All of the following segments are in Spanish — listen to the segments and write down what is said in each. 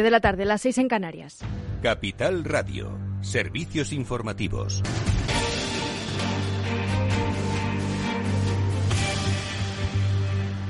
de la tarde, las seis en Canarias. Capital Radio, servicios informativos.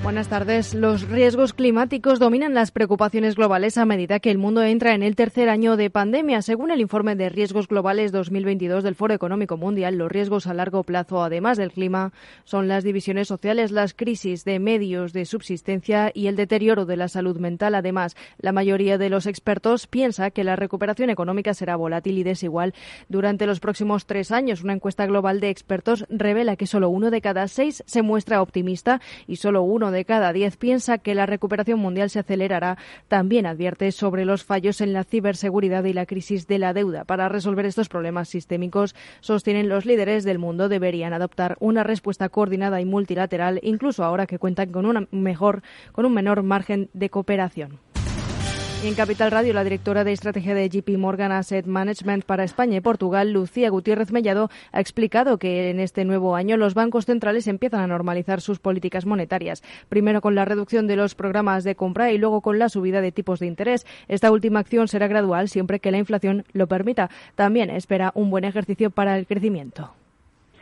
Buenas tardes. Los riesgos climáticos dominan las preocupaciones globales a medida que el mundo entra en el tercer año de pandemia. Según el informe de Riesgos Globales 2022 del Foro Económico Mundial, los riesgos a largo plazo, además del clima, son las divisiones sociales, las crisis de medios de subsistencia y el deterioro de la salud mental. Además, la mayoría de los expertos piensa que la recuperación económica será volátil y desigual durante los próximos tres años. Una encuesta global de expertos revela que solo uno de cada seis se muestra optimista y solo uno de cada diez piensa que la recuperación mundial se acelerará. También advierte sobre los fallos en la ciberseguridad y la crisis de la deuda. Para resolver estos problemas sistémicos, sostienen los líderes del mundo deberían adoptar una respuesta coordinada y multilateral, incluso ahora que cuentan con, una mejor, con un menor margen de cooperación. Y en Capital Radio, la directora de estrategia de JP Morgan Asset Management para España y Portugal, Lucía Gutiérrez Mellado, ha explicado que en este nuevo año los bancos centrales empiezan a normalizar sus políticas monetarias, primero con la reducción de los programas de compra y luego con la subida de tipos de interés. Esta última acción será gradual siempre que la inflación lo permita. También espera un buen ejercicio para el crecimiento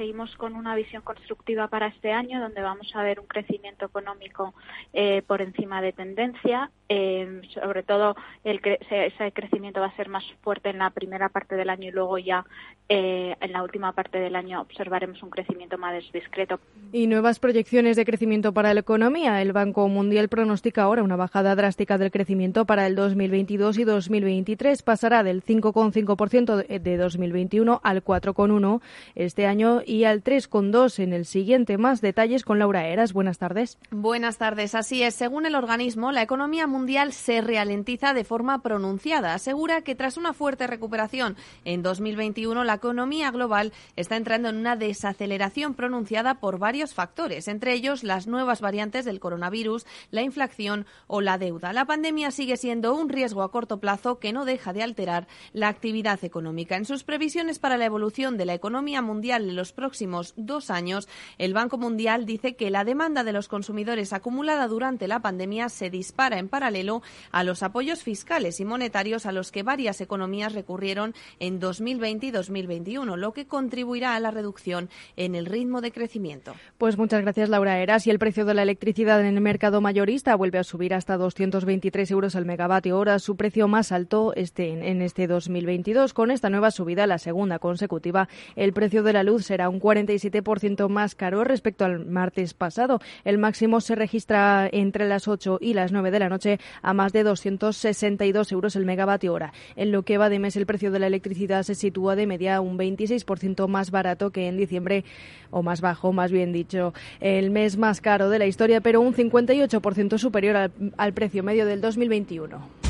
seguimos con una visión constructiva para este año, donde vamos a ver un crecimiento económico eh, por encima de tendencia. Eh, sobre todo, ese crecimiento va a ser más fuerte en la primera parte del año y luego ya eh, en la última parte del año observaremos un crecimiento más discreto. Y nuevas proyecciones de crecimiento para la economía. El Banco Mundial pronostica ahora una bajada drástica del crecimiento para el 2022 y 2023. Pasará del 5,5% de 2021 al 4,1% este año y al 3,2 en el siguiente. Más detalles con Laura Eras. Buenas tardes. Buenas tardes. Así es. Según el organismo, la economía mundial se ralentiza de forma pronunciada. Asegura que tras una fuerte recuperación en 2021, la economía global está entrando en una desaceleración pronunciada por varios factores, entre ellos las nuevas variantes del coronavirus, la inflación o la deuda. La pandemia sigue siendo un riesgo a corto plazo que no deja de alterar la actividad económica. En sus previsiones para la evolución de la economía mundial en los próximos dos años, el Banco Mundial dice que la demanda de los consumidores acumulada durante la pandemia se dispara en paralelo a los apoyos fiscales y monetarios a los que varias economías recurrieron en 2020 y 2021, lo que contribuirá a la reducción en el ritmo de crecimiento. Pues muchas gracias, Laura Eras. Y el precio de la electricidad en el mercado mayorista vuelve a subir hasta 223 euros al megavatio hora, su precio más alto este, en este 2022. Con esta nueva subida, la segunda consecutiva, el precio de la luz será un 47% más caro respecto al martes pasado. El máximo se registra entre las 8 y las 9 de la noche a más de 262 euros el megavatio hora. En lo que va de mes, el precio de la electricidad se sitúa de media un 26% más barato que en diciembre, o más bajo, más bien dicho, el mes más caro de la historia, pero un 58% superior al, al precio medio del 2021.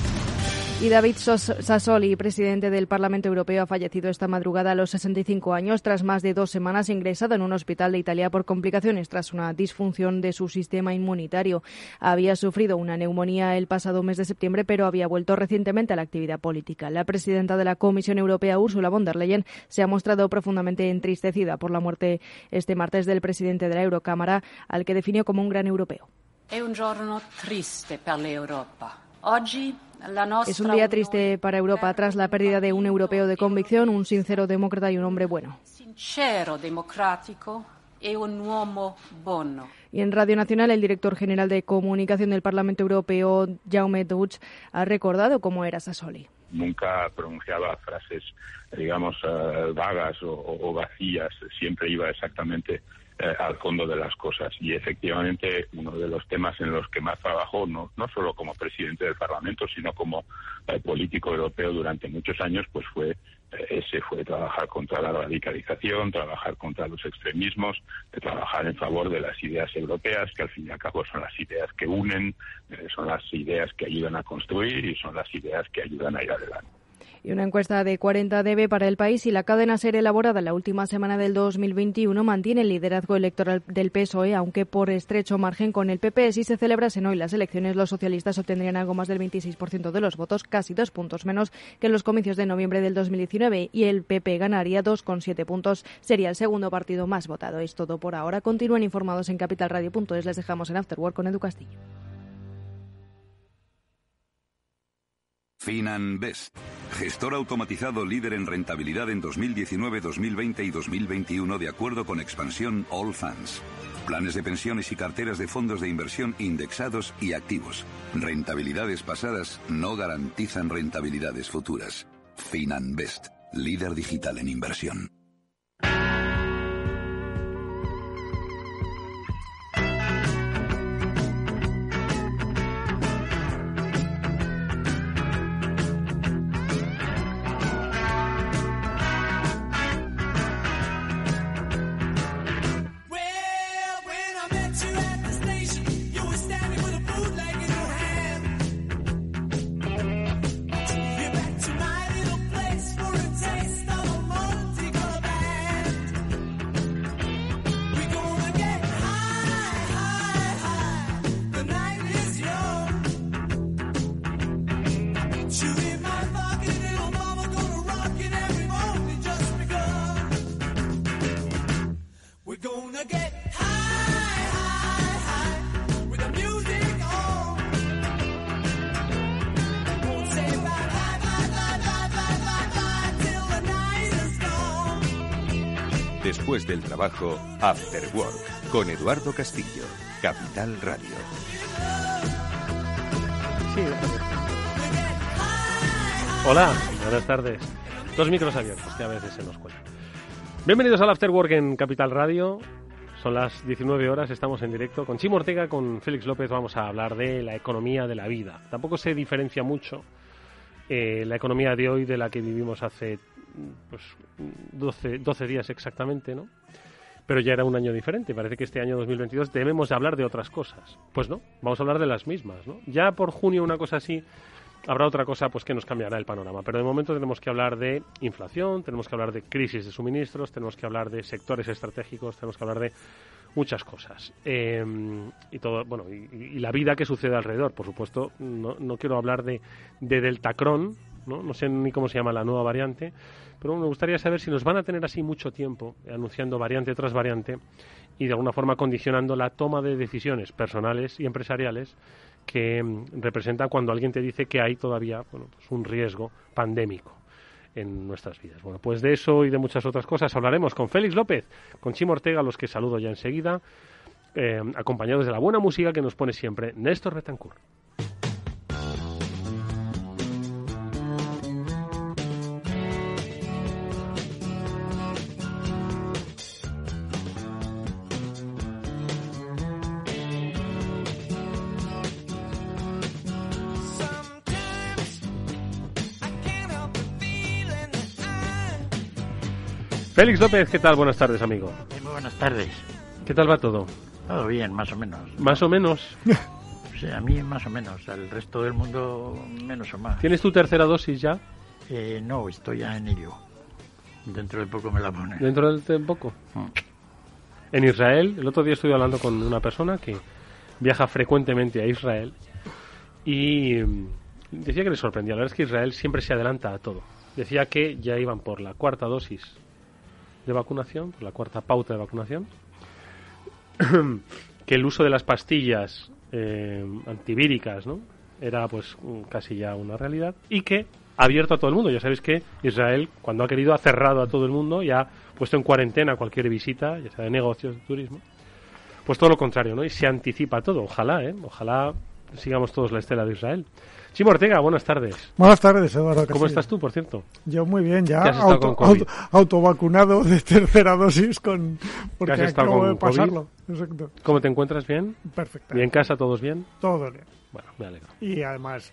Y David Sassoli, presidente del Parlamento Europeo, ha fallecido esta madrugada a los 65 años tras más de dos semanas ingresado en un hospital de Italia por complicaciones tras una disfunción de su sistema inmunitario. Había sufrido una neumonía el pasado mes de septiembre, pero había vuelto recientemente a la actividad política. La presidenta de la Comisión Europea, Ursula von der Leyen, se ha mostrado profundamente entristecida por la muerte este martes del presidente de la Eurocámara, al que definió como un gran europeo. un giorno triste per l'Europa. Es un día triste para Europa tras la pérdida de un europeo de convicción, un sincero demócrata y un hombre bueno. E y en Radio Nacional, el director general de comunicación del Parlamento Europeo, Jaume Deutsch, ha recordado cómo era Sassoli. Nunca pronunciaba frases, digamos, eh, vagas o vacías, siempre iba exactamente eh, al fondo de las cosas. Y efectivamente uno de los temas en los que más trabajó, no, no solo como presidente del Parlamento, sino como eh, político europeo durante muchos años, pues fue eh, ese fue trabajar contra la radicalización, trabajar contra los extremismos, trabajar en favor de las ideas europeas, que al fin y al cabo son las ideas que unen, son las ideas que ayudan a construir y son las ideas que ayudan a ir adelante. Y una encuesta de 40 dB para el país y la cadena ser elaborada la última semana del 2021 mantiene el liderazgo electoral del PSOE, aunque por estrecho margen con el PP. Si se celebrasen hoy las elecciones, los socialistas obtendrían algo más del 26% de los votos, casi dos puntos menos que en los comicios de noviembre del 2019, y el PP ganaría 2,7 puntos. Sería el segundo partido más votado. Es todo por ahora. Continúen informados en capitalradio.es. Les dejamos en Afterwork con Edu Castillo. FinanBest, gestor automatizado líder en rentabilidad en 2019, 2020 y 2021 de acuerdo con expansión All Funds. Planes de pensiones y carteras de fondos de inversión indexados y activos. Rentabilidades pasadas no garantizan rentabilidades futuras. FinanBest, líder digital en inversión. Del trabajo, After Work, con Eduardo Castillo, Capital Radio. Hola, buenas tardes. Dos micros abiertos que a veces se nos cuelan. Bienvenidos al After Work en Capital Radio. Son las 19 horas, estamos en directo. Con Chimo Ortega, con Félix López vamos a hablar de la economía de la vida. Tampoco se diferencia mucho eh, la economía de hoy de la que vivimos hace pues 12, 12 días exactamente, ¿no? Pero ya era un año diferente. Parece que este año 2022 debemos de hablar de otras cosas. Pues no, vamos a hablar de las mismas, ¿no? Ya por junio una cosa así habrá otra cosa pues que nos cambiará el panorama. Pero de momento tenemos que hablar de inflación, tenemos que hablar de crisis de suministros, tenemos que hablar de sectores estratégicos, tenemos que hablar de muchas cosas. Eh, y todo, bueno, y, la vida que sucede alrededor. Por supuesto, no, no quiero hablar de, de Deltacron, ¿no? no sé ni cómo se llama la nueva variante, pero me gustaría saber si nos van a tener así mucho tiempo anunciando variante tras variante y de alguna forma condicionando la toma de decisiones personales y empresariales que mm, representa cuando alguien te dice que hay todavía bueno, pues un riesgo pandémico en nuestras vidas. Bueno, pues de eso y de muchas otras cosas hablaremos con Félix López, con Chimo Ortega, los que saludo ya enseguida, eh, acompañados de la buena música que nos pone siempre Néstor Retancourt. Félix López, ¿qué tal? Buenas tardes, amigo. Muy buenas tardes. ¿Qué tal va todo? Todo bien, más o menos. ¿Más o menos? Sí, a mí más o menos. Al resto del mundo menos o más. ¿Tienes tu tercera dosis ya? Eh, no, estoy ya en ello. Dentro de poco me la pone. ¿Dentro de poco? Mm. En Israel, el otro día estuve hablando con una persona que viaja frecuentemente a Israel y mm, decía que le sorprendía. La verdad es que Israel siempre se adelanta a todo. Decía que ya iban por la cuarta dosis de vacunación, la cuarta pauta de vacunación, que el uso de las pastillas eh, antivíricas ¿no? era pues casi ya una realidad y que ha abierto a todo el mundo. Ya sabéis que Israel, cuando ha querido, ha cerrado a todo el mundo y ha puesto en cuarentena cualquier visita, ya sea de negocios, de turismo. Pues todo lo contrario, ¿no? Y se anticipa todo. Ojalá, ¿eh? Ojalá sigamos todos la estela de Israel. Chimo Ortega, buenas tardes. Buenas tardes, Eduardo. ¿Cómo estás tú, por cierto? Yo muy bien, ya auto, autovacunado de tercera dosis con porque acabo de pasarlo. Exacto. ¿Cómo te encuentras? ¿Bien? Perfecto. ¿Bien en casa? ¿Todos bien? Todo bien. Bueno, me alegro. Y además,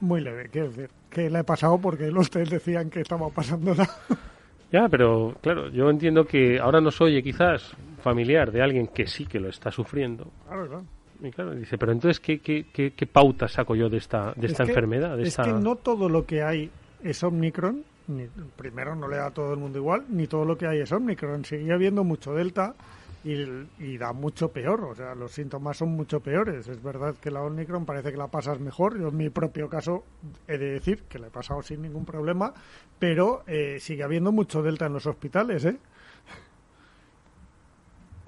muy leve, quiero decir, que le he pasado porque los test decían que estaba pasando nada. Ya, pero claro, yo entiendo que ahora no soy quizás familiar de alguien que sí que lo está sufriendo. Claro, claro. Y claro, dice, pero entonces, ¿qué, qué, qué, pauta saco yo de esta, de esta enfermedad? es que no todo lo que hay es Omicron. Ni, primero, no le da a todo el mundo igual, ni todo lo que hay es Omicron. Sigue habiendo mucho Delta y, da mucho peor. O sea, los síntomas son mucho peores. Es verdad que la Omicron parece que la pasas mejor. Yo, en mi propio caso, he de decir que la he pasado sin ningún problema, pero eh, sigue habiendo mucho Delta en los hospitales, ¿eh?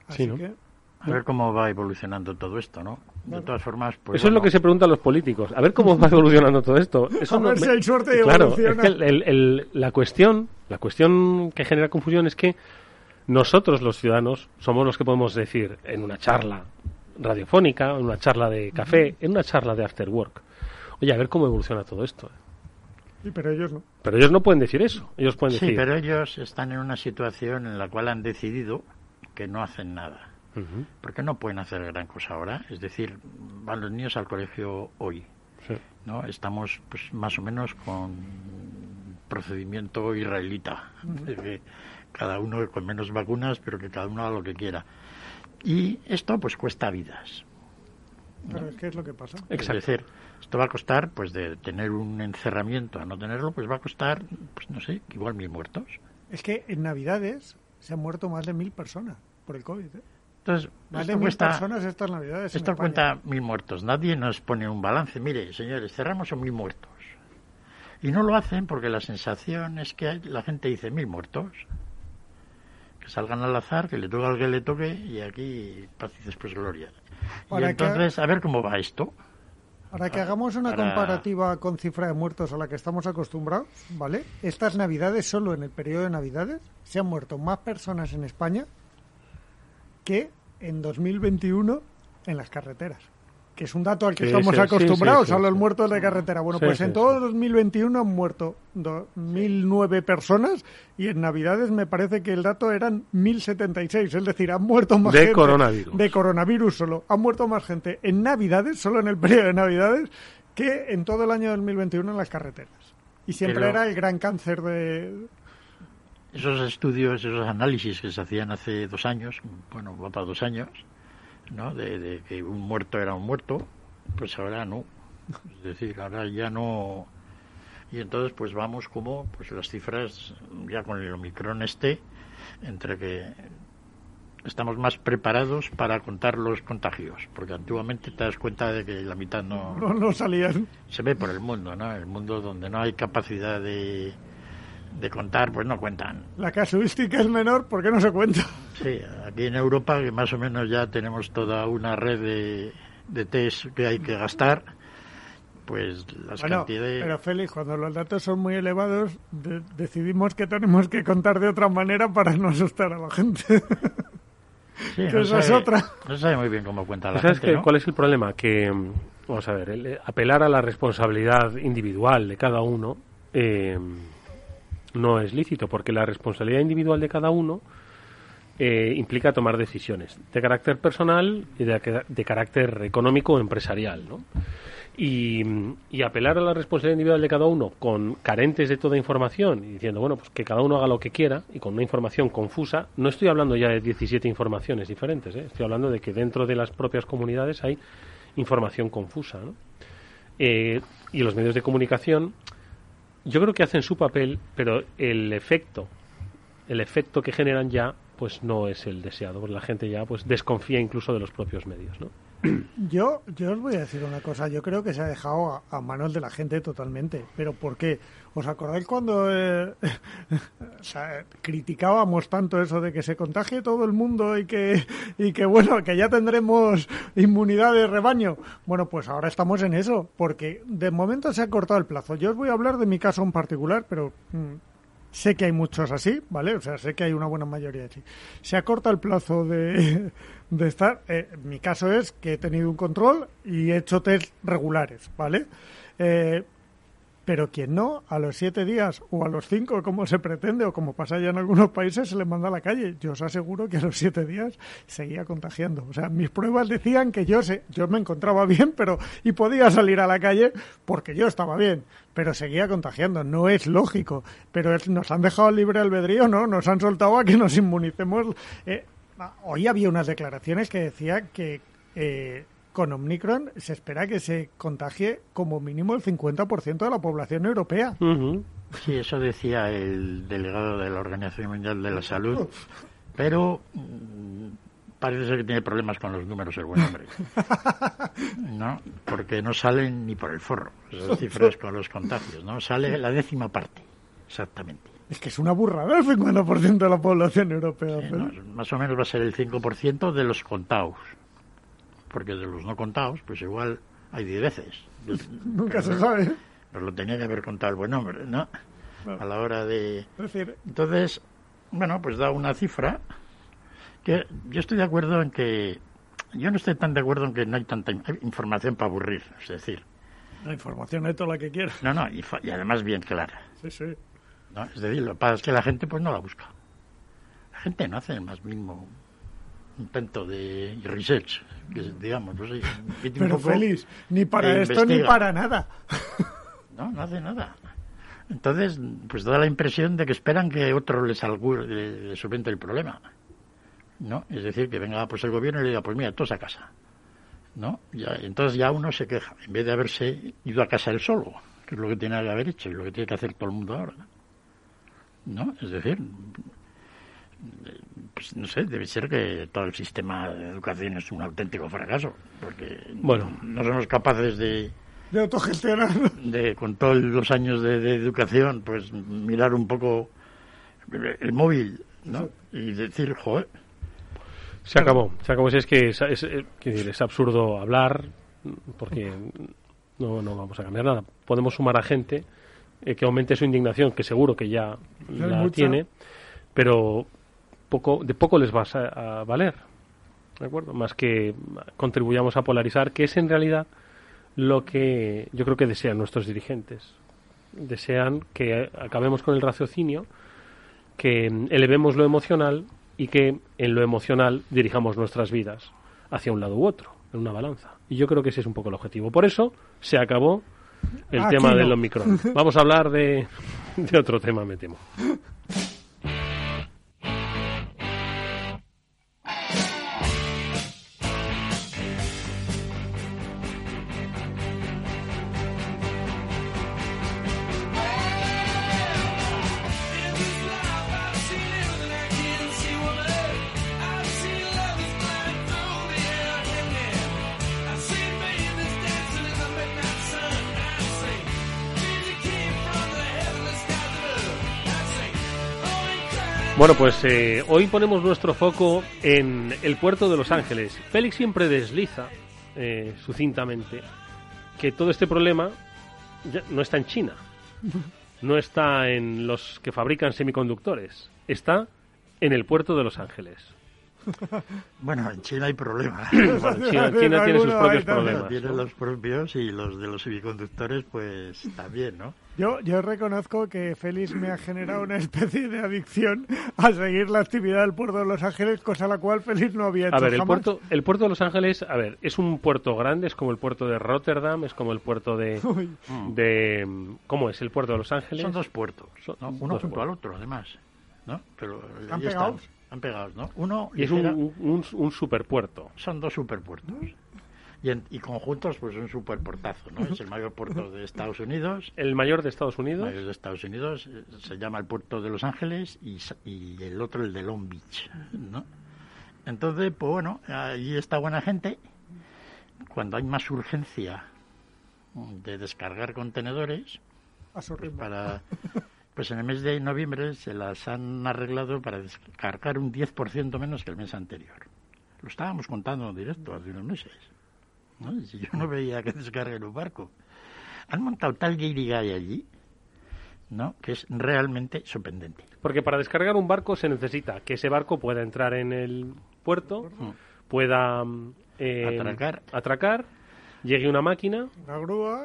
Así que a ver cómo va evolucionando todo esto, ¿no? De todas formas, pues. Eso es lo que se preguntan los políticos. A ver cómo va evolucionando todo esto. Eso A ver si hay suerte y Claro, evoluciona. es que el- el- el- la cuestión, la cuestión que genera confusión es que nosotros los ciudadanos somos los que podemos decir en una charla radiofónica, en una charla de café, en una charla de after work. Oye, a ver cómo evoluciona todo esto. Sí, pero ellos no. Pero ellos no pueden decir eso. Ellos pueden Sí, decir. pero ellos están en una situación en la cual han decidido que no hacen nada. Porque no pueden hacer gran cosa ahora. Es decir, van los niños al colegio hoy. sí. ¿no? Estamos pues más o menos con procedimiento israelita. de cada uno con menos vacunas, pero que cada uno haga lo que quiera. Y esto pues cuesta vidas. Pero es que es lo que pasa. Exacto. Es decir, esto va a costar, pues de tener un encerramiento a no tenerlo, pues va a costar, pues no sé, igual mil muertos. Es que en Navidades se han muerto más de mil personas por el COVID. ¿eh? Entonces, Más de esto mil cuesta, personas estas Navidades. esto cuenta mil muertos. Nadie nos pone un balance. Mire, señores, cerramos son mil muertos. Y no lo hacen porque la sensación es que hay- la gente dice mil muertos. Que salgan al azar, que le toque al que le toque y aquí paz y después gloria. Y que- entonces, a ver cómo va esto. Para que hagamos una Para- comparativa con cifra de muertos a la que estamos acostumbrados, ¿vale? Estas Navidades, solo en el periodo de Navidades, se han muerto más personas en España que en 2021 en las carreteras. Que es un dato al que Sí, estamos sí, acostumbrados, sí, a los muertos de carretera. Bueno, pues en todo sí. 2021 han muerto 1.009 personas y en Navidades me parece que el dato eran 1.076. Es decir, han muerto más De gente. coronavirus. De coronavirus solo. Han muerto más gente en Navidades, solo en el periodo de Navidades, que en todo el año 2021 en las carreteras. Y siempre Pero- era el gran cáncer de... Esos estudios, esos análisis que se hacían hace dos años, bueno, va para dos años, ¿no? De, de que un muerto era un muerto, pues ahora no. Es decir, ahora ya no. Y entonces, pues vamos como, pues las cifras, ya con el Omicron este, entre que estamos más preparados para contar los contagios, porque antiguamente te das cuenta de que la mitad no, No, no salían. se ve por el mundo, ¿no? El mundo donde no hay capacidad de, de contar, pues no cuentan. La casuística es menor porque no se cuenta. Sí, aquí en Europa, que más o menos ya tenemos toda una red de, de test que hay que gastar, pues las Bueno, cantidades... pero Félix, cuando los datos son muy elevados, de- decidimos que tenemos que contar de otra manera para no asustar a la gente. Sí, que no esa es sabe- otra. No sabe muy bien cómo cuenta la ¿Sabes gente, qué- ¿no? cuál es el problema? Que, mm, vamos a ver, el, apelar a la responsabilidad individual de cada uno eh, no es lícito, porque la responsabilidad individual de cada uno eh, implica tomar decisiones de carácter personal y de, carácter económico o empresarial, ¿no? Y, y apelar a la responsabilidad individual de cada uno con carentes de toda información y diciendo, bueno, pues que cada uno haga lo que quiera y con una información confusa, no estoy hablando ya de 17 informaciones diferentes, ¿eh? estoy hablando de que dentro de las propias comunidades hay información confusa, ¿no? Eh, y los medios de comunicación, yo creo que hacen su papel, pero el efecto, el efecto que generan ya, pues no es el deseado, porque la gente ya pues desconfía incluso de los propios medios, ¿no? Yo, yo os voy a decir una cosa. Yo creo que se ha dejado a, a manos de la gente totalmente. ¿Pero por qué? ¿Os acordáis cuando eh, criticábamos tanto eso de que se contagie todo el mundo y que, y que, bueno, que ya tendremos inmunidad de rebaño? Bueno, pues ahora estamos en eso, porque de momento se ha cortado el plazo. Yo os voy a hablar de mi caso en particular, pero mm, sé que hay muchos así, ¿vale? O sea, sé que hay una buena mayoría así. Se acorta el plazo de, de estar. eh, mi caso es que he tenido un control y he hecho test regulares, ¿vale? Eh, pero quien no, a los siete días o a los cinco, como se pretende o como pasa ya en algunos países, se le manda a la calle. Yo os aseguro que a los siete días seguía contagiando. O sea, mis pruebas decían que yo, se, yo me encontraba bien pero y podía salir a la calle porque yo estaba bien, pero seguía contagiando. No es lógico. Pero nos han dejado libre albedrío, ¿no? Nos han soltado a que nos inmunicemos. Eh, hoy había unas declaraciones que decía que... eh, con Omicron se espera que se contagie como mínimo el 50% de la población europea. Sí, eso decía el delegado de la Organización Mundial de la Salud, pero mm, parece ser que tiene problemas con los números el buen hombre. ¿No? Porque no salen ni por el forro esas cifras con los contagios, ¿no? Sale la décima parte, exactamente. Es que es una burrada el 50% de la población europea. Sí, pero- ¿no? Más o menos va a ser el 5% de los contados. porque de los no contados, pues igual hay diez veces. Nunca se sabe. Nos lo tenía que haber contado el buen hombre, ¿no? A la hora de... Es decir, Entonces, bueno, pues da una cifra que yo estoy de acuerdo en que... Yo no estoy tan de acuerdo en que no hay tanta in- información para aburrir, es decir, la información es toda la que quieras. no, no, y, y además bien clara. Sí, sí. ¿No? Es decir, lo que pasa es que la gente pues no la busca. La gente no hace el más mínimo intento de research, que digamos, pues, sí, Pero feliz, ni para e esto ni para nada. No, no hace nada. Entonces, pues da la impresión de que esperan que otro les, algu- le, le solvente el problema. ¿No? Es decir, que venga pues el gobierno y le diga, pues mira, todos a casa. ¿No? Ya, entonces ya uno se queja, en vez de haberse ido a casa él solo, que es lo que tiene que haber hecho y lo que tiene que hacer todo el mundo ahora. ¿No? Es decir, pues no sé, debe ser que todo el sistema de educación es un auténtico fracaso, porque Bueno. no somos capaces de, De autogestionar. de con todos los años de, de educación, pues mirar un poco el móvil, ¿no? Y decir, joder, Se acabó, se acabó. Si es que es, es- eh, quiero decir, es absurdo hablar porque no, no vamos a cambiar nada. Podemos sumar a gente eh, que aumente su indignación, que seguro que ya hay la mucha. tiene, pero poco, de poco les va a, a valer, ¿de acuerdo? Más que contribuyamos a polarizar, que es en realidad lo que yo creo que desean nuestros dirigentes. Desean que acabemos con el raciocinio, que elevemos lo emocional y que en lo emocional dirijamos nuestras vidas hacia un lado u otro, en una balanza. Y yo creo que ese es un poco el objetivo. Por eso se acabó el Aquí tema no. del Omicron. Vamos a hablar de, de otro tema, me temo. Bueno, pues eh, hoy ponemos nuestro foco en el puerto de Los Ángeles. Félix siempre desliza eh, sucintamente que todo este problema no está en China, no está en los que fabrican semiconductores, está en el puerto de Los Ángeles. bueno, en China hay problemas. Bueno, China, China tiene sus propios problemas. Tiene los propios y los de los semiconductores, pues también, ¿no? Yo, yo reconozco que Félix me ha generado una especie de adicción a seguir la actividad del puerto de Los Ángeles, cosa a la cual Félix no había hecho A ver, el jamás. puerto, el puerto de Los Ángeles, a ver, es un puerto grande, es como el puerto de Rotterdam, es como el puerto de, Uy, de ¿cómo es el puerto de Los Ángeles? Son dos puertos, ¿no? dos Uno junto puertos. al otro, además, ¿no? Pero ¿Están pegados? Están pegados, ¿no? Uno Y es un, un, superpuerto. son dos superpuertos. Y, en- y conjuntos, pues un superportazo, ¿no? Es el mayor puerto de Estados Unidos. El mayor de Estados Unidos. mayor de Estados Unidos eh, se llama el puerto de Los Ángeles y, sa- y el otro el de Long Beach, ¿no? Entonces, pues bueno, allí está buena gente. Cuando hay más urgencia de descargar contenedores, a su ritmo. para pues en el mes de noviembre se las han arreglado para descargar un 10% menos que el mes anterior. Lo estábamos contando en directo hace unos meses. ¿no? Si yo no veía que descarguen un barco. Han montado tal guirigay allí, ¿no? Que es realmente sorprendente. Porque para descargar un barco se necesita que ese barco pueda entrar en el puerto, pueda mm, eh, Atracar. atracar, llegue una máquina, Una grúa,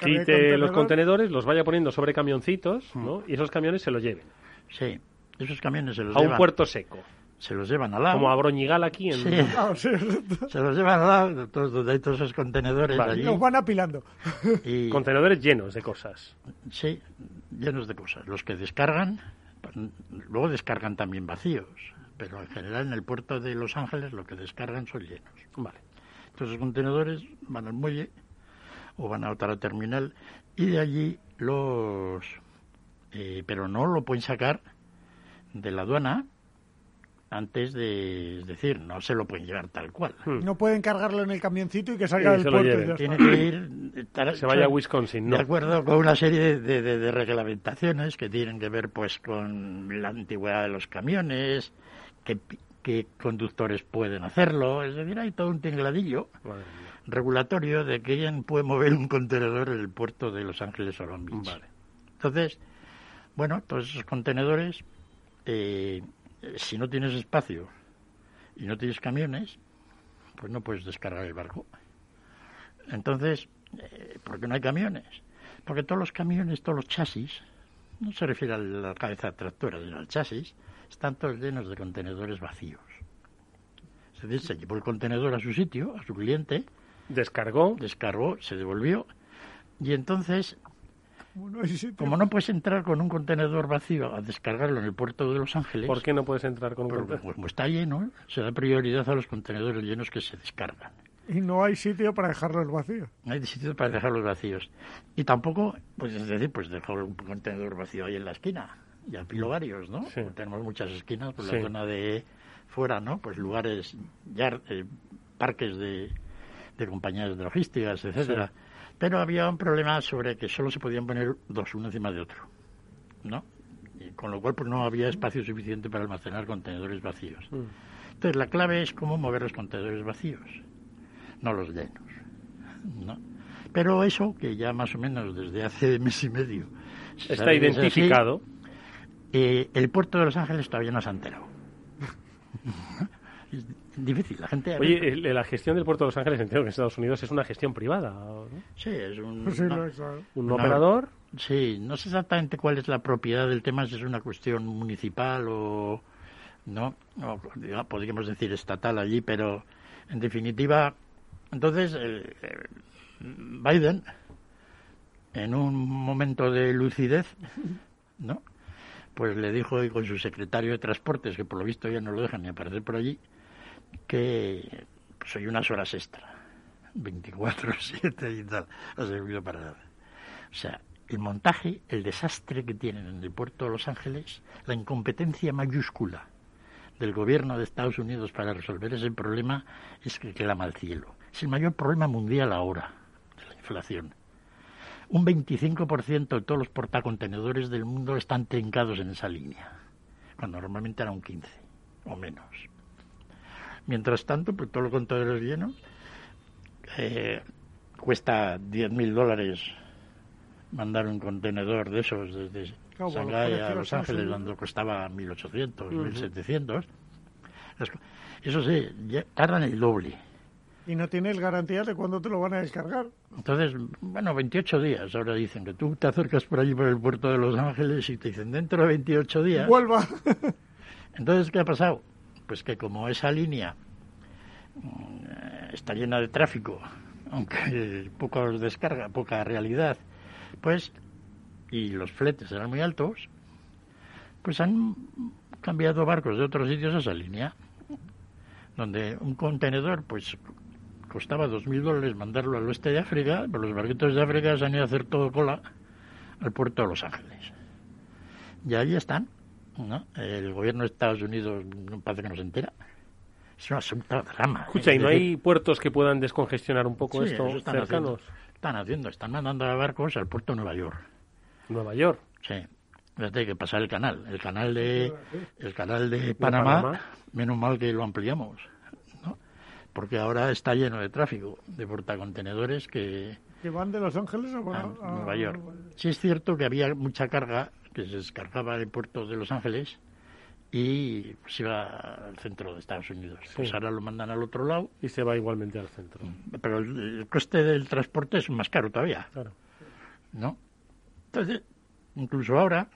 quite los contenedor. contenedores, los vaya poniendo sobre camioncitos, ¿no? Y esos camiones se los lleven Sí, esos camiones se los a un llevan, puerto seco, se los llevan al lado. como a Broñigal aquí en... Sí, Ah, sí, se los llevan al lado, todos, donde hay todos esos contenedores Vale. allí. los van apilando. y- Contenedores llenos de cosas. Sí, llenos de cosas. Los que descargan, luego descargan también vacíos, pero en general en el puerto de Los Ángeles lo que descargan son llenos. Vale. Entonces los contenedores van al muelle o van a otra terminal y de allí los... eh, pero no lo pueden sacar de la aduana antes de... Es decir, no se lo pueden llevar tal cual. Hmm. No pueden cargarlo en el camioncito y que salga del puerto. Tiene que ir... Se vaya a Wisconsin, De no. acuerdo con una serie de, de- de reglamentaciones que tienen que ver pues con la antigüedad de los camiones, que qué conductores pueden hacerlo. Es decir, hay todo un tingladillo regulatorio de quién puede mover un contenedor en el puerto de Los Ángeles o Long Beach. Entonces, bueno, todos esos contenedores, eh, si no tienes espacio y no tienes camiones, pues no puedes descargar el barco. Entonces, eh, ¿por qué no hay camiones? Porque todos los camiones, todos los chasis, no se refiere a la cabeza tractora, sino al chasis, están todos llenos de contenedores vacíos. Es decir, se llevó el contenedor a su sitio, a su cliente. Descargó. Descargó, se devolvió. Y entonces, como no puedes entrar con un contenedor vacío a descargarlo en el puerto de Los Ángeles. ¿Por qué no puedes entrar con un contenedor? Pues, como está lleno, se da prioridad a los contenedores llenos que se descargan. Y no hay sitio para dejarlos vacíos. No hay sitio para dejarlos vacíos. Y tampoco, pues es decir, pues dejar un contenedor vacío ahí en la esquina. Y pilo varios, ¿no? Tenemos muchas esquinas por la zona de fuera, ¿no? Pues lugares, ya, eh, parques de, de compañías de logísticas, etcétera. Pero había un problema sobre que solo se podían poner dos, uno encima de otro, ¿no? Y con lo cual pues no había espacio suficiente para almacenar contenedores vacíos. Mm. Entonces la clave es cómo mover los contenedores vacíos no los llenos. ¿no? Pero eso, que ya más o menos desde hace mes y medio está identificado, eh, el puerto de Los Ángeles todavía no se ha enterado. es difícil, la gente... Oye, la gestión del puerto de Los Ángeles, entiendo que en Estados Unidos es una gestión privada. ¿no? Sí, es un, un operador. Sí, no sé exactamente cuál es la propiedad del tema, si es una cuestión municipal o... No, no podríamos decir estatal allí, pero en definitiva entonces, Biden, en un momento de lucidez, ¿no? Pues le dijo con su secretario de Transportes, que por lo visto ya no lo dejan ni aparecer por allí, que pues, hay unas horas extra, 24, 7 y tal, ha servido para nada. O sea, el montaje, el desastre que tienen en el puerto de Los Ángeles, la incompetencia mayúscula del gobierno de Estados Unidos para resolver ese problema es que clama al cielo. Es el mayor problema mundial ahora, de la inflación. Un 25% de todos los portacontenedores del mundo están trincados en esa línea, cuando normalmente era un 15% o menos. Mientras tanto, pues todos los contenedores llenos eh, cuesta 10.000 dólares mandar un contenedor de esos desde Shanghái a Los Ángeles, cuando costaba 1.800, 1.700. Eso sí, tardan el doble. Y no tienes garantía de cuándo te lo van a descargar. Entonces, bueno, 28 días. Ahora dicen que tú te acercas por allí por el puerto de Los Ángeles y te dicen dentro de 28 días. Vuelva. Entonces, ¿qué ha pasado? Pues que como esa línea mm, está llena de tráfico, aunque poca descarga, poca realidad, pues, y los fletes eran muy altos, pues han cambiado barcos de otros sitios a esa línea donde un contenedor pues costaba dos mil dólares mandarlo al oeste de África, pero los barquitos de África se han ido a hacer todo cola al puerto de Los Ángeles. Y ahí están. ¿no? El gobierno de Estados Unidos parece que no se entera. Es un asunto drama. Escucha, ¿y no hay puertos que puedan descongestionar un poco esto están cercanos? Haciendo, están haciendo, están mandando a barcos al puerto de Nueva York. ¿Nueva York? Sí. Fíjate que pasar el canal. El canal de, el canal de Panamá, menos mal que lo ampliamos porque ahora está lleno de tráfico de portacontenedores que... ¿Que van de Los Ángeles a, Nueva York. Sí es cierto que había mucha carga que se descargaba en puerto de Los Ángeles y se iba al centro de Estados Unidos. Pues ahora lo mandan al otro lado. Y se va igualmente al centro. Mm, pero el, coste del transporte es más caro todavía. Claro. ¿No? Entonces, incluso ahora,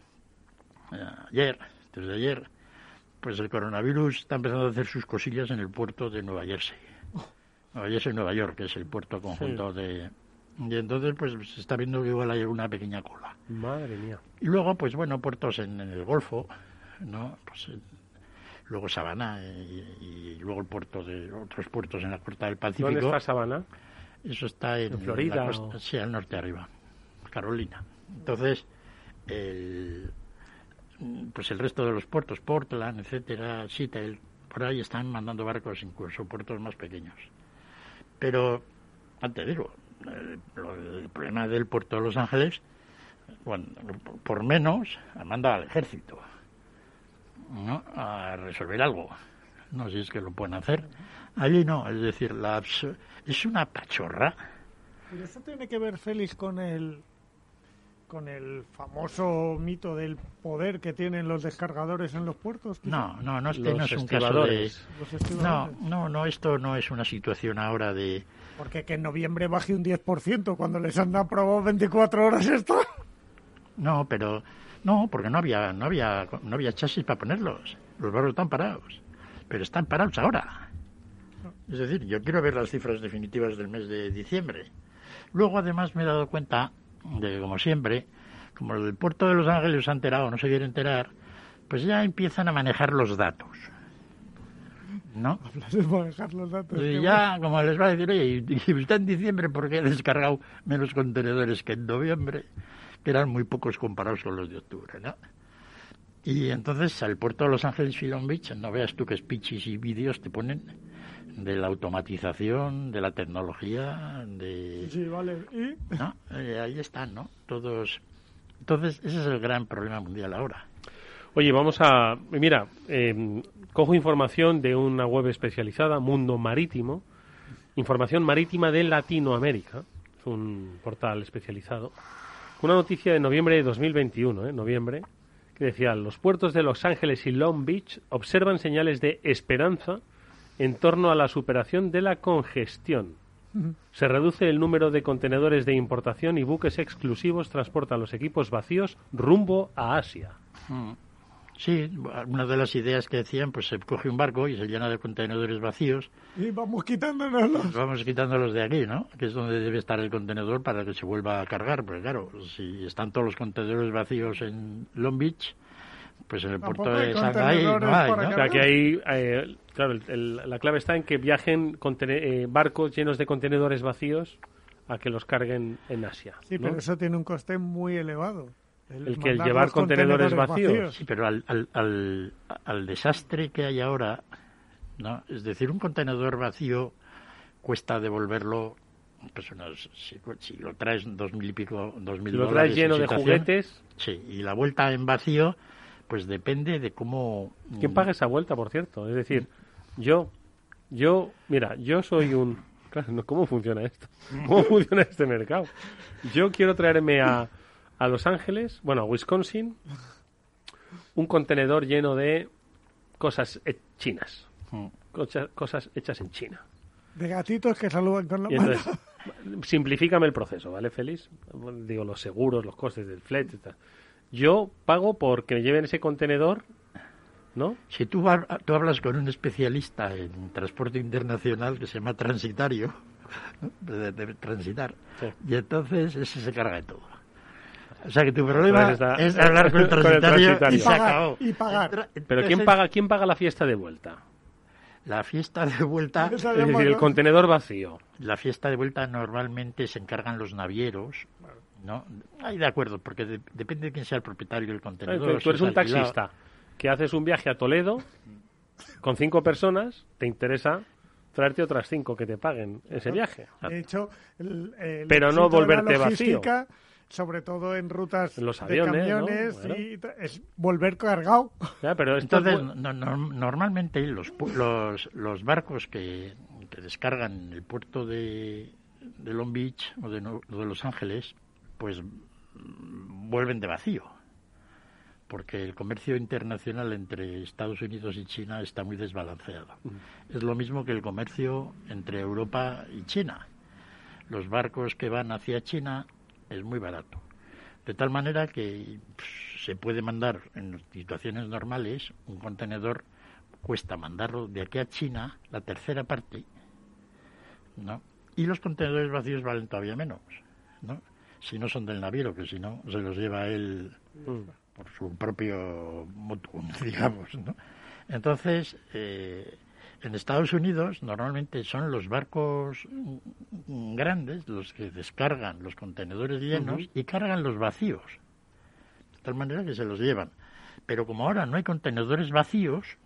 eh, ayer, desde ayer, pues el coronavirus está empezando a hacer sus cosillas en el puerto de Nueva Jersey. Nueva Jersey, Nueva York, que es el puerto conjunto de... Y entonces, pues se está viendo que igual hay una pequeña cola. Madre mía. Y luego, pues bueno, puertos en, el Golfo, ¿no? Pues luego Sabana y, luego el puerto de otros puertos en la costa del Pacífico. ¿Dónde está Sabana? Eso está en, Florida. Sí, al norte arriba, Carolina. Entonces, el, pues el resto de los puertos, Portland, etcétera, Seattle, por ahí están mandando barcos, incluso puertos más pequeños. Pero, antes digo, el, problema del puerto de Los Ángeles, bueno, por menos, manda al ejército ¿no? a resolver algo. no si es que lo pueden hacer. Allí no, es decir, la es una pachorra. ¿Y eso tiene que ver, Félix, con el con el famoso mito del poder que tienen los descargadores en los puertos? No, no, no, este no es un caso de... No, no, no, esto no es una situación ahora de... Porque que en noviembre baje un 10% cuando les han aprobado 24 horas esto. No, pero no, porque no había no había no había chasis para ponerlos. Los barcos están parados. Pero están parados ahora. Es decir, yo quiero ver las cifras definitivas del mes de diciembre. Luego, además, me he dado cuenta de como siempre, como el puerto de Los Ángeles se ha enterado, no se quiere enterar, pues ya empiezan a manejar los datos. ¿No? manejar los datos. Y ya, como les va a decir, oye, y usted en diciembre, ¿por qué ha descargado menos contenedores que en noviembre? Que eran muy pocos comparados con los de octubre, ¿no? Y entonces al puerto de Los Ángeles y Long Beach, no veas tú que speeches y vídeos te ponen de la automatización, de la tecnología, de... Sí, vale. ¿Y? ¿No? Eh, ahí están, ¿no? Todos... Entonces, ese es el gran problema mundial ahora. Oye, vamos a... Mira, eh, cojo información de una web especializada, Mundo Marítimo, información marítima de Latinoamérica, es un portal especializado. Una noticia de noviembre de 2021, ¿eh? Noviembre, que decía, los puertos de Los Ángeles y Long Beach observan señales de esperanza en torno a la superación de la congestión. Se reduce el número de contenedores de importación y buques exclusivos transportan los equipos vacíos rumbo a Asia. Mm. Sí, una de las ideas que decían, pues se coge un barco y se llena de contenedores vacíos. Y vamos quitándonos. Vamos quitándolos de aquí, ¿no? Que es donde debe estar el contenedor para que se vuelva a cargar. Porque claro, si están todos los contenedores vacíos en Long Beach, pues en el puerto de Shanghái no hay, ¿no? O sea, que ahí, eh, claro, la clave está en que viajen eh, barcos llenos de contenedores vacíos a que los carguen en Asia. Sí, pero eso tiene un coste muy elevado. El, que el llevar contenedores, vacíos. Sí, pero al, al, al, desastre que hay ahora, ¿no? Es decir, un contenedor vacío cuesta devolverlo pues unos, si, lo traes dos mil y pico, dos mil si lo traes lleno de juguetes. Sí, y la vuelta en vacío pues depende de cómo... ¿Quién paga esa vuelta, por cierto? Es decir, yo, yo, mira, yo soy un... ¿Cómo funciona esto? ¿Cómo funciona este mercado? Yo quiero traerme a, a Los Ángeles, bueno, a Wisconsin, un contenedor lleno de cosas chinas. Mm. Cosas, hechas en China. De gatitos que saludan con la mano. Simplifícame el proceso, ¿vale, Félix? Digo, los seguros, los costes del flete tal yo pago porque me lleven ese contenedor, ¿no? Si tú, tú hablas con un especialista en transporte internacional que se llama transitario, de, transitar, y entonces ese se carga de todo. O sea que tu problema es hablar con el transitario, y, pagar, y pagar. Pero ¿quién paga, ¿quién paga la fiesta de vuelta? La fiesta de vuelta... Es decir, el contenedor vacío. La fiesta de vuelta normalmente se encargan los navieros ¿no? Ahí de acuerdo, porque depende de quién sea el propietario del contenedor. tú eres un taxista que haces un viaje a Toledo con cinco personas, te interesa traerte otras cinco que te paguen ese viaje. De hecho, pero no volverte vacío. Sobre todo en rutas los aviones, de camiones, es volver cargado. pero Entonces, normalmente los, los, los barcos que, que descargan en el puerto de, de Long Beach o de, de Los Ángeles pues vuelven de vacío, porque el comercio internacional entre Estados Unidos y China está muy desbalanceado. Es lo mismo que el comercio entre Europa y China. Los barcos que van hacia China es muy barato. De tal manera que se puede mandar en situaciones normales un contenedor cuesta mandarlo de aquí a China la tercera parte, ¿no? Y los contenedores vacíos valen todavía menos, ¿no? Si no son del navío, que si no se los lleva él por su propio moto, digamos, ¿no? Entonces, eh, en Estados Unidos normalmente son los barcos grandes los que descargan los contenedores llenos y cargan los vacíos, de tal manera que se los llevan. Pero como ahora no hay contenedores vacíos,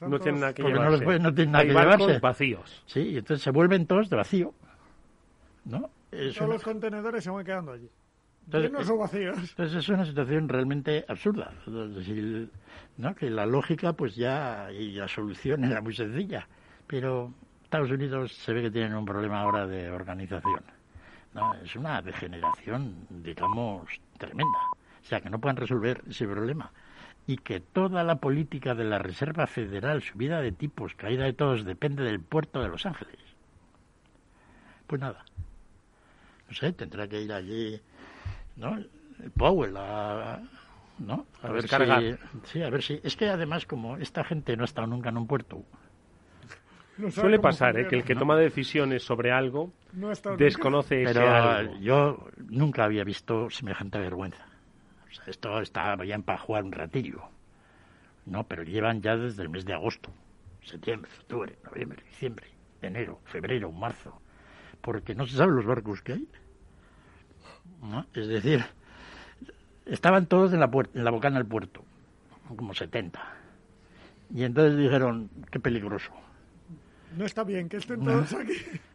no tienen nada que no, tienen nada hay que barcos vacíos. Sí, y entonces se vuelven todos de vacío, ¿no? Todos los contenedores se van quedando allí. Llenos o vacíos. Entonces es una situación realmente absurda. Es decir, ¿no? que la lógica pues ya y la solución era muy sencilla. Pero Estados Unidos se ve que tienen un problema ahora de organización. ¿no? Es una degeneración, digamos, tremenda. O sea, que no puedan resolver ese problema. Y que toda la política de la Reserva Federal, subida de tipos, caída de todos, depende del puerto de Los Ángeles. Pues nada. No sé, tendrá que ir allí, ¿no? El Powell a, ¿no? A ver si, sí, a ver si. Es que además, como esta gente no ha estado nunca en un puerto, No Suele pasar, ¿eh? que el que ¿no? toma decisiones sobre algo No desconoce ese Pero algo. yo nunca había visto semejante vergüenza. O sea, esto está bien para jugar un ratillo. No, pero llevan ya desde el mes de agosto, septiembre, octubre, noviembre, diciembre, enero, febrero, marzo. Porque no se saben los barcos que hay. ¿no? Es decir, estaban todos en la, puer- en la bocana del puerto, como 70. Y entonces dijeron, qué peligroso. No está bien que estén No. todos aquí.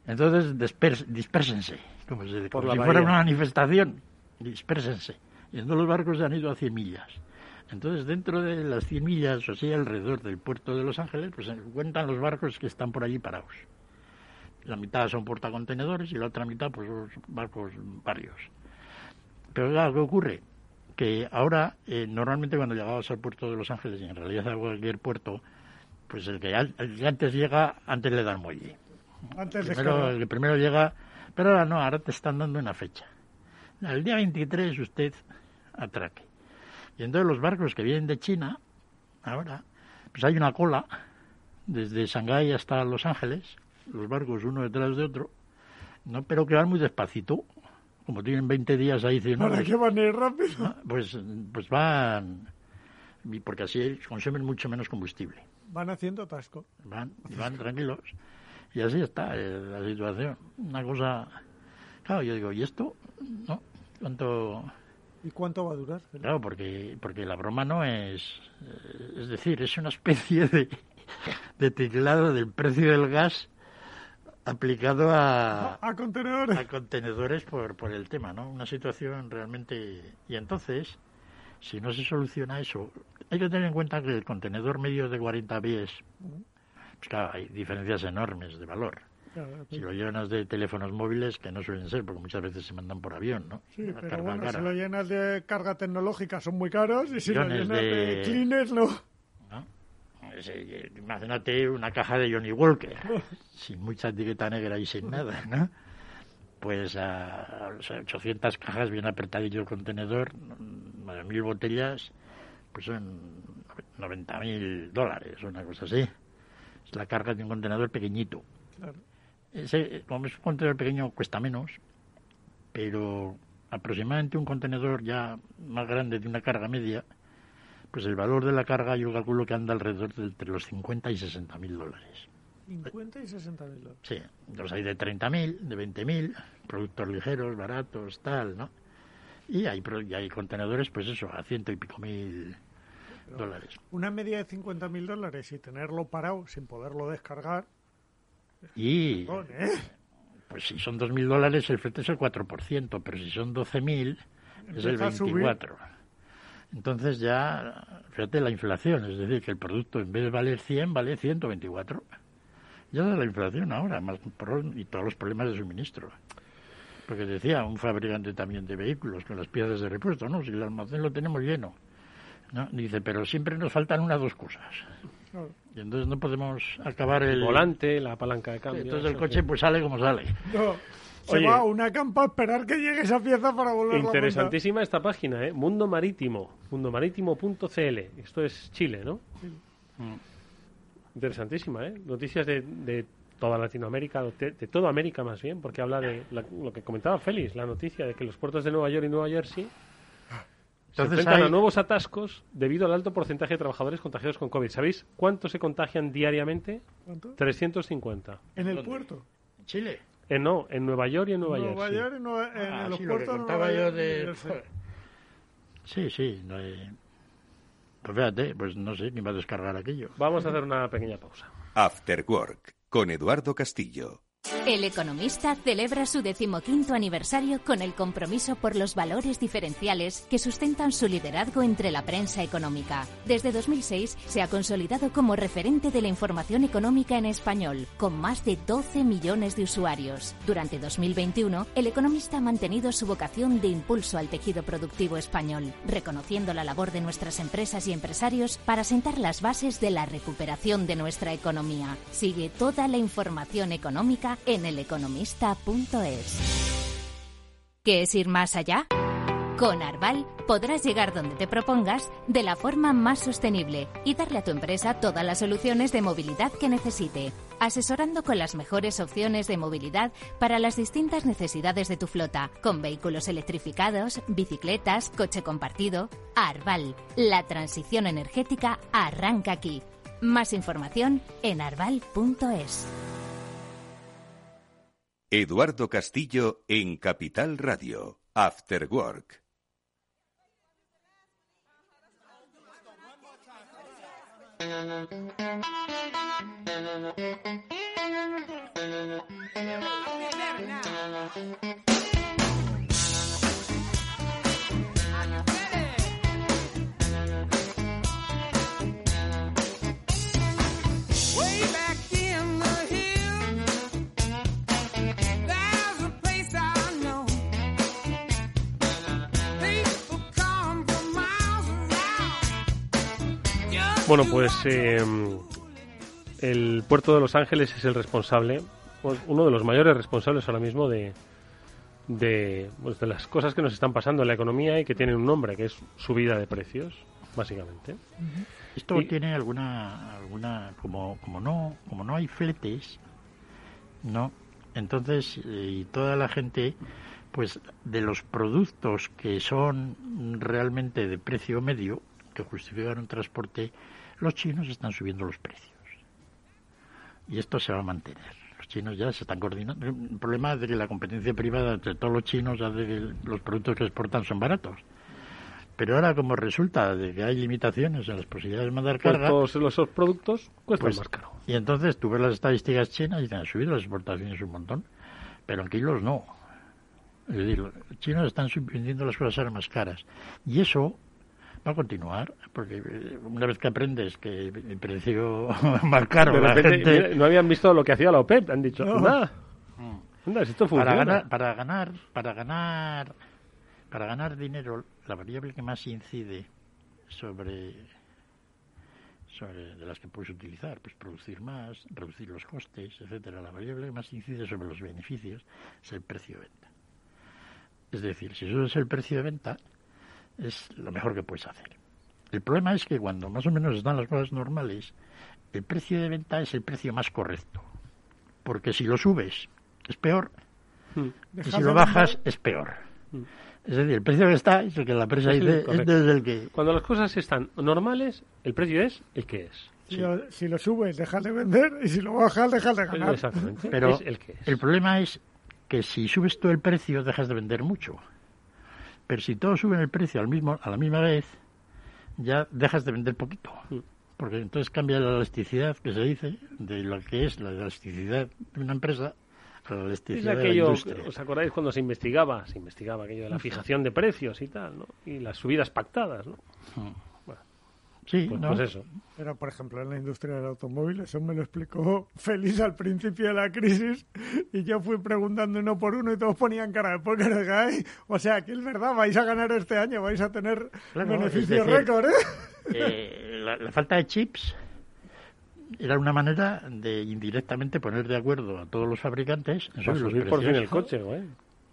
Entonces dispers- dispérsense, como, se- Por como la si fuera una manifestación. Dispérsense. Y entonces los barcos se han ido a 100 millas. Entonces dentro de las 100 millas, o sea, alrededor del puerto de Los Ángeles, pues se cuentan los barcos que están por allí parados. La mitad son portacontenedores y la otra mitad, pues barcos varios. Pero claro, ¿qué ocurre? Que ahora, eh, normalmente cuando llegabas al puerto de Los Ángeles, y en realidad a cualquier puerto, pues el que, el que antes llega, antes le dan muelle. Antes Primero, el que primero llega, pero ahora no, ahora te están dando una fecha. El día 23 usted atraque. Y entonces los barcos que vienen de China, ahora, pues hay una cola desde Shanghái hasta Los Ángeles, los barcos uno detrás de otro, no, pero que van muy despacito, como tienen 20 días ahí, dicen, ¿Para qué van a ir rápido? ¿no? pues, pues van, porque así consumen mucho menos combustible Van haciendo atasco. van, y van tranquilos. Y así está eh, la situación. Una cosa. Claro, yo digo, ¿y esto? ¿No? ¿Cuánto.? ¿Y cuánto va a durar? Claro, porque, porque la broma no es. Es decir, es una especie de, de teclado del precio del gas aplicado a, A contenedores. a contenedores por, por el tema, ¿no? Una situación realmente... Y entonces, si no se soluciona eso, hay que tener en cuenta que el contenedor medio de 40 pies, pues claro, hay diferencias enormes de valor. Claro, Si lo llenas de teléfonos móviles, que no suelen ser, porque muchas veces se mandan por avión, ¿no? Sí, pero bueno, si lo llenas de carga tecnológica son muy caros y si lo llenas de, de- cleaners. ¿no? Eh, Imagínate una caja de Johnny Walker, sin mucha etiqueta negra y sin nada, ¿no? Pues a, o sea, 800 cajas bien apretadillo el contenedor, mm, mil botellas, pues son 90 mil dólares, una cosa así. Es la carga de un contenedor pequeñito. Claro. Ese, como es un contenedor pequeño, cuesta menos, pero aproximadamente un contenedor ya más grande de una carga media, pues el valor de la carga yo calculo que anda alrededor de entre los 50 y 60 mil dólares. 50 y 60 mil dólares. Sí, los hay de 30 mil, de 20 mil, productos ligeros, baratos, tal, ¿no? Y hay, y hay contenedores, pues eso, a ciento y pico mil dólares. Una media de 50 mil dólares y tenerlo parado sin poderlo descargar. Y Perdón, ¿eh? pues si son 2.000 dólares el flete es el 4%, pero si son 12.000 es el Empieza a subir. 24%. Entonces ya, fíjate la inflación, es decir, que el producto en vez de valer 100 vale 124. Ya es la inflación ahora, más por- y todos los problemas de suministro. Porque decía un fabricante también de vehículos con las piezas de repuesto, ¿no? Si el almacén lo tenemos lleno. ¿no? Dice, pero siempre nos faltan unas dos cosas. Y entonces no podemos acabar el... El volante, la palanca de cambio. Entonces el coche pues sale como sale. No, se Oye. va a una campa a esperar que llegue esa pieza para volver Interesantísima esta página, ¿eh? Mundo Marítimo, mundomarítimo.cl. Esto es Chile, ¿no? Interesantísima, ¿eh? Noticias de, de toda Latinoamérica, de, de toda América más bien, porque habla de la- lo que comentaba Félix, la noticia de que los puertos de Nueva York y Nueva Jersey se enfrentan hay- a nuevos atascos debido al alto porcentaje de trabajadores contagiados con COVID. ¿Sabéis cuántos se contagian diariamente? ¿Cuánto? 350. En el ¿Dónde? puerto. Chile. Eh, no, en Nueva York y en Nueva, Nueva. York y Nueva- en Ah, los sí, lo que puertos de contaba Nueva yo York y de... Sí, sí. no hay- Pues fíjate, pues no sé quién va a descargar aquello. Vamos a hacer una pequeña pausa. After Work con Eduardo Castillo. El Economista celebra su decimoquinto aniversario con el compromiso por los valores diferenciales que sustentan su liderazgo entre la prensa económica. Desde 2006 se ha consolidado como referente de la información económica en español, con más de 12 millones de usuarios. Durante 2021, El Economista ha mantenido su vocación de impulso al tejido productivo español, reconociendo la labor de nuestras empresas y empresarios para sentar las bases de la recuperación de nuestra economía. Sigue toda la información económica en en eleconomista.es. ¿Qué es ir más allá? Con Arval podrás llegar donde te propongas de la forma más sostenible y darle a tu empresa todas las soluciones de movilidad que necesite, asesorando con las mejores opciones de movilidad para las distintas necesidades de tu flota, con vehículos electrificados, bicicletas, coche compartido. Arval, la transición energética arranca aquí. Más información en arval.es. Eduardo Castillo en Capital Radio, After Work. Bueno, pues em, el puerto de Los Ángeles es el responsable, pues, uno de los mayores responsables ahora mismo de, de, pues, de las cosas que nos están pasando en la economía y que tienen un nombre, que es subida de precios, básicamente. Esto tiene alguna, alguna, como, como no, como no hay fletes, no, entonces eh, y toda la gente, pues de los productos que son realmente de precio medio, que justifican un transporte, los chinos están subiendo los precios. Y esto se va a mantener. Los chinos ya se están coordinando. El problema es de que la competencia privada entre todos los chinos ya de los productos que exportan son baratos. Pero ahora, como resulta de que hay limitaciones en las posibilidades de mandar Pues carga, todos los productos cuestan pues- más caro. y entonces tú ves las estadísticas chinas y han subido las exportaciones un montón, pero en kilos no. Es decir, los chinos están sub- vendiendo las cosas ahora más caras. Y eso va a continuar, porque eh, una vez que aprendes que el precio más caro, de la gente... mira, no habían visto lo que hacía la OPEP, han dicho, No. anda, anda, esto funciona. para ganar, para ganar, para ganar, para ganar dinero, la variable que más incide sobre sobre de las que puedes utilizar, pues producir más, reducir los costes, etcétera. La variable que más incide sobre los beneficios es el precio de venta. Es decir, si eso es el precio de venta, es lo mejor que puedes hacer. El problema es que cuando más o menos están las cosas normales, el precio de venta es el precio más correcto. Porque si lo subes es peor y Dejas si lo vender. bajas es peor. Es decir, el precio que está es el que la empresa dice, correcto. es el que... Cuando las cosas están normales, el precio es el que es. Si, lo, si lo subes, dejas de vender y si lo bajas, dejas de ganar. Exactamente. Pero es el que es. el problema es que si subes todo el precio dejas de vender mucho. Pero si todos suben el precio al mismo, a la misma vez, ya dejas de vender poquito. Mm. Porque entonces cambia la elasticidad que se dice de lo que es la elasticidad de una empresa a la Es elasticidad de la industria. ¿os acordáis cuando se investigaba? Se investigaba aquello de la fijación de precios y tal, ¿no? Y las subidas pactadas, ¿no? Sí, pues, ¿no? pues eso. Pero, por ejemplo, en la industria del automóvil, eso me lo explicó Félix al principio de la crisis y yo fui preguntando uno por uno y todos ponían cara de póker de "Ay, O sea, que es verdad, vais a ganar este año, vais a tener Claro, beneficios récord, ¿eh? eh, la, la falta de chips era una manera de indirectamente poner de acuerdo a todos los fabricantes en Para subir los subir por fin precios. el coche, güey.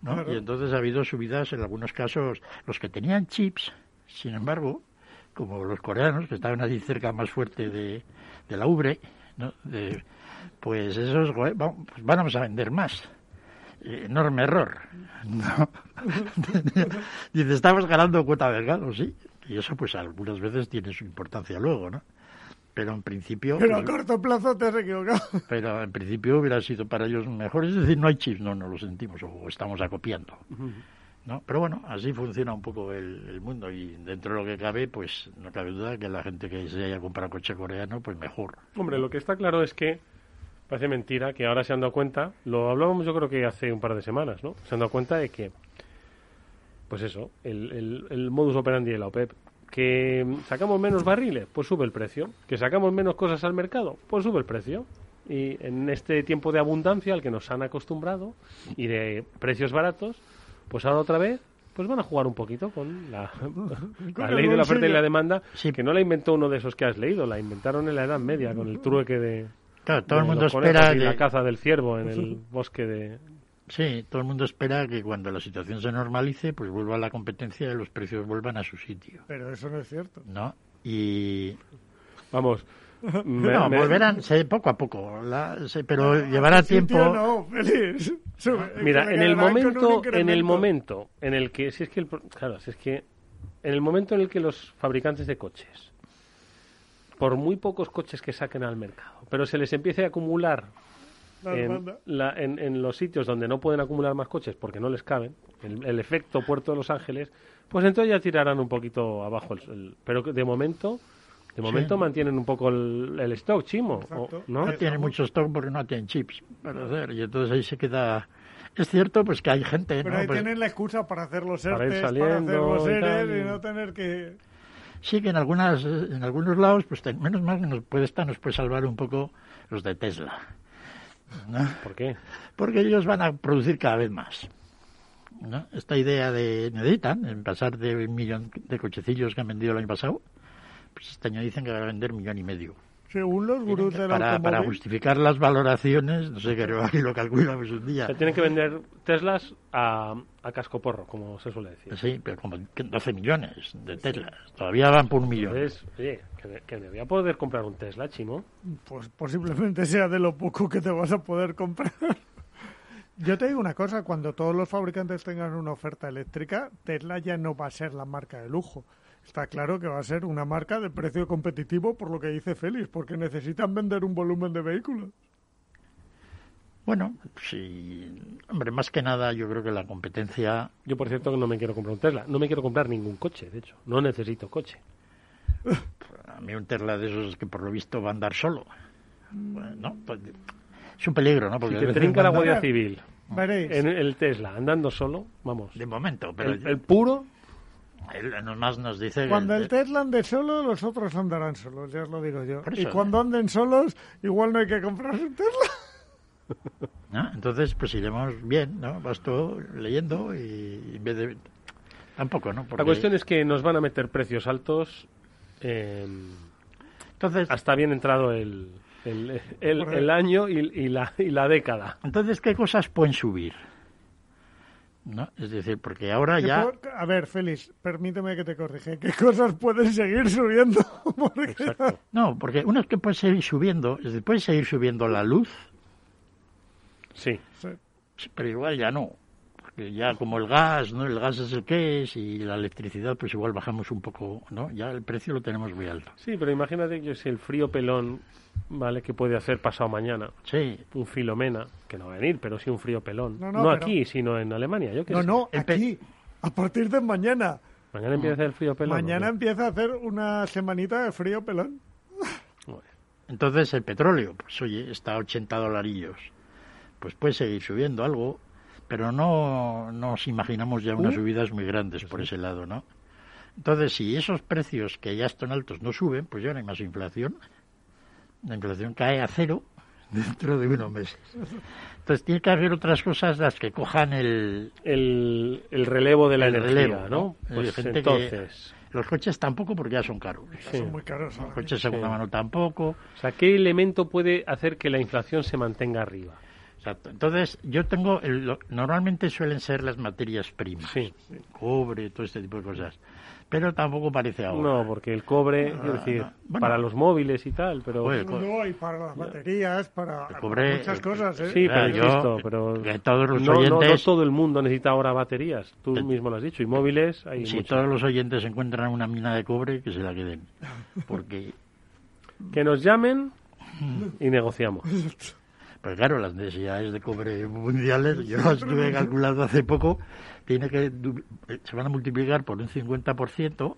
¿no? Claro. Y entonces ha habido subidas en algunos casos. Los que tenían chips, sin embargo, como los coreanos, que estaban allí cerca más fuerte de, de la ubre, ¿no? De- pues esos pues vamos a vender más. Enorme error. ¿no? Dice, estamos ganando cuota de mercado, sí. Y eso pues algunas veces tiene su importancia luego, ¿no? Pero en principio... Pero a pues, corto plazo te has equivocado. pero en principio hubiera sido para ellos mejor. Es decir, no hay chips, no, no lo sentimos o estamos acopiando. ¿No? Pero bueno, así funciona un poco el, el mundo y dentro de lo que cabe, pues no cabe duda que la gente que se haya comprado coche coreano, pues mejor. Hombre, lo que está claro es que Parece mentira que ahora se han dado cuenta, lo hablábamos yo creo que hace un par de semanas, ¿no? Se han dado cuenta de que, pues eso, el, el, el modus operandi de la OPEP, que sacamos menos barriles, pues sube el precio, que sacamos menos cosas al mercado, pues sube el precio. Y en este tiempo de abundancia al que nos han acostumbrado y de precios baratos, pues ahora otra vez pues van a jugar un poquito con la, ley de la oferta y la demanda, que no la inventó uno de esos que has leído, la inventaron en la Edad Media con el trueque de, Claro, todo el de mundo espera y la caza del ciervo en el bosque de... Sí, todo el mundo espera que cuando la situación se normalice, pues vuelva la competencia y los precios vuelvan a su sitio, Pero eso no es cierto. ¿no? Y Vamos, me- no, me- volverán sí, poco a poco, la- sí, pero llevará Sitio tiempo. no, feliz. Sube, Mira, en el momento, en el momento en el que, si es que, el claro, si es que, en el momento en el que los fabricantes de coches, por muy pocos coches que saquen al mercado, pero se les empiece a acumular La en, la- en- en los sitios donde no pueden acumular más coches porque no les caben, el, el efecto Puerto de Los Ángeles, pues entonces ya tirarán un poquito abajo. El, el- pero que de momento, de momento mantienen un poco el, el stock, chimo, o- ¿no? No tienen mucho stock porque no tienen chips para hacer, y entonces ahí se queda. Es cierto, pues que hay gente, Pero ¿no? ahí Pues- tienen la excusa para hacer los Para ir ERTES, para, hacer los y ERES y y- no tener que... Sí, que en algunas, en algunos lados, pues menos mal que nos puede estar, nos puede salvar un poco los de Tesla. ¿no? ¿Por qué? Porque ellos van a producir cada vez más. ¿no? Esta idea de necesitan en pasar de un millón de cochecillos que han vendido el año pasado, pues este año dicen que van a vender un millón y medio. Según los gurús del Para, para justificar las valoraciones, no sé qué aquí lo calculamos un día. O sea, tienen que vender Teslas a, a cascoporro, como se suele decir. Sí, pero como 12 millones de Teslas. Todavía van por un millón. Entonces, oye, que me, que me voy a poder comprar un Tesla, chimo. pues posiblemente sea de lo poco que te vas a poder comprar. Yo te digo una cosa, cuando todos los fabricantes tengan una oferta eléctrica, Tesla ya no va a ser la marca de lujo. Está claro que va a ser una marca de precio competitivo por lo que dice Félix, porque necesitan vender un volumen de vehículos. Bueno, sí. Hombre, más que nada, yo creo que la competencia. Yo, por cierto, que no me quiero comprar un Tesla. No me quiero comprar ningún coche, de hecho. No necesito coche. A mí un Tesla de esos que por lo visto va a andar solo. Pues, es un peligro, ¿no? Porque si a te trinca la Guardia Civil Veréis. en el Tesla andando solo, vamos. De momento, pero El, el puro, él nomás nos dice. Cuando el- el Tesla ande solo, los otros andarán solos, ya os lo digo yo. Y cuando anden solos, igual no hay que comprar un Tesla. ¿no? Entonces, pues iremos bien, ¿no? Vas tú leyendo y en vez de. Tampoco, ¿no? la Porque- cuestión es que nos van a meter precios altos eh, Entonces, hasta bien entrado el, el, el- el año y, y la, y la década. entonces, ¿qué cosas pueden subir? ¿No? Es decir, porque ahora ya. por- A ver, Félix, permíteme que te corrige. ¿Qué cosas pueden seguir subiendo? Porque- Exacto. No, porque uno es que puede seguir subiendo, es decir, puede seguir subiendo la luz, Sí. Sí. pero igual ya no. Porque ya como el gas, ¿no? El gas es el que es y la electricidad, pues igual bajamos un poco, ¿no? Ya el precio lo tenemos muy alto. Sí, pero imagínate que si el frío pelón, ¿vale? Que puede hacer pasado mañana. Sí, Un filomena, que no va a venir, pero sí un frío pelón. No, No, no, pero- aquí, sino en Alemania. Yo qué No, sé. no, aquí. A partir de mañana. Mañana empieza el frío pelón. Mañana empieza a hacer una semanita de frío pelón. Entonces el petróleo, pues oye, está a 80 dolarillos. Pues puede seguir subiendo algo, pero no nos imaginamos ya unas subidas muy grandes por ese lado, ¿no? Entonces, si esos precios que ya están altos no suben, pues ya no hay más inflación. La inflación cae a cero dentro de unos meses. Entonces, tiene que haber otras cosas las que cojan el... el, el relevo de la El energía, relevo, ¿no? Pues gente que- entonces, Los coches tampoco porque ya son caros. sí. Son muy caros. Los coches de segunda Sí. mano tampoco. O sea, ¿qué elemento puede hacer que la inflación se mantenga arriba? Exacto. Entonces, yo tengo, el- lo- normalmente suelen ser las materias primas, Sí. cobre, todo este tipo de cosas, pero tampoco parece ahora. No, porque el cobre, No, es decir, no. Bueno. para los móviles y tal, pero... Joder, mismo. No, y para las baterías, para El cobre- muchas cosas, ¿eh? Sí, Claro, pero yo- insisto, pero que todos los no, no- no oyentes- todo el mundo necesita ahora baterías. Tú mismo lo has dicho. Y móviles hay si todos los oyentes encuentran una mina de cobre, que se la queden. Porque, Que nos llamen y negociamos. pues claro, las necesidades de cobre mundiales, yo las estuve calculando hace poco, tiene que eh, se van a multiplicar por un 50%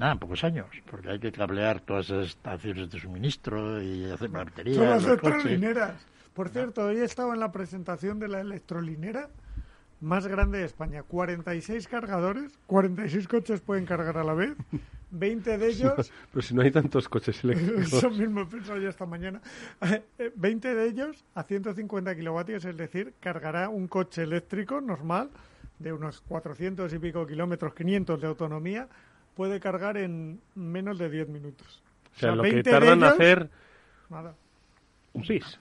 Nada, pocos años, porque hay que cablear todas esas estaciones de suministro y hacer baterías. Son las electrolineras. Por cierto, hoy he estado en la presentación de la electrolinera más grande de España. 46 cargadores, 46 coches pueden cargar a la vez. 20 de ellos, Pero si no hay tantos coches eléctricos. eso mismo he pensado yo esta mañana, Eh, 20 de ellos a 150 kilovatios, es decir, cargará un coche eléctrico normal de unos 400 y pico kilómetros, 500 de autonomía, puede cargar en menos de 10 minutos. O sea, lo que 20 de tardan en hacer nada. un pis.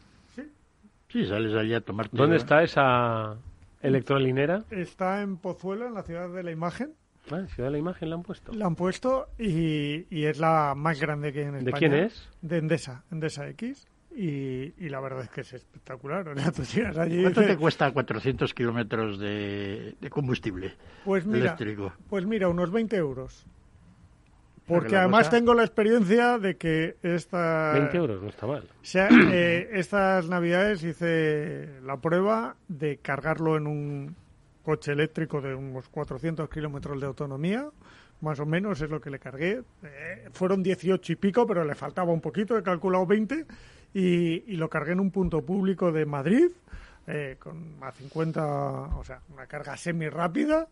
Sí, sales allí a tomarte... ¿Dónde está esa electrolinera? Está en Pozuelo, en la ciudad de la imagen. Ah, Ciudad de la Imagen la han puesto. La han puesto y, y es la más grande que hay en ¿De España. quién es? De Endesa, Endesa X. Y, y la verdad es que es espectacular. O sea, tú llegas allí y ¿Cuánto te cuesta 400 kilómetros de, de combustible pues mira, eléctrico? pues mira, unos 20 euros. Porque además cosa- tengo la experiencia de que esta... 20 euros, no está mal. O sea, eh, estas navidades hice la prueba de cargarlo en un coche eléctrico de unos 400 kilómetros de autonomía, más o menos es lo que le cargué. Eh, fueron 18 y pico, pero le faltaba un poquito, he calculado 20, y, y lo cargué en un punto público de Madrid, eh, con a 50, o sea, una carga semi rápida.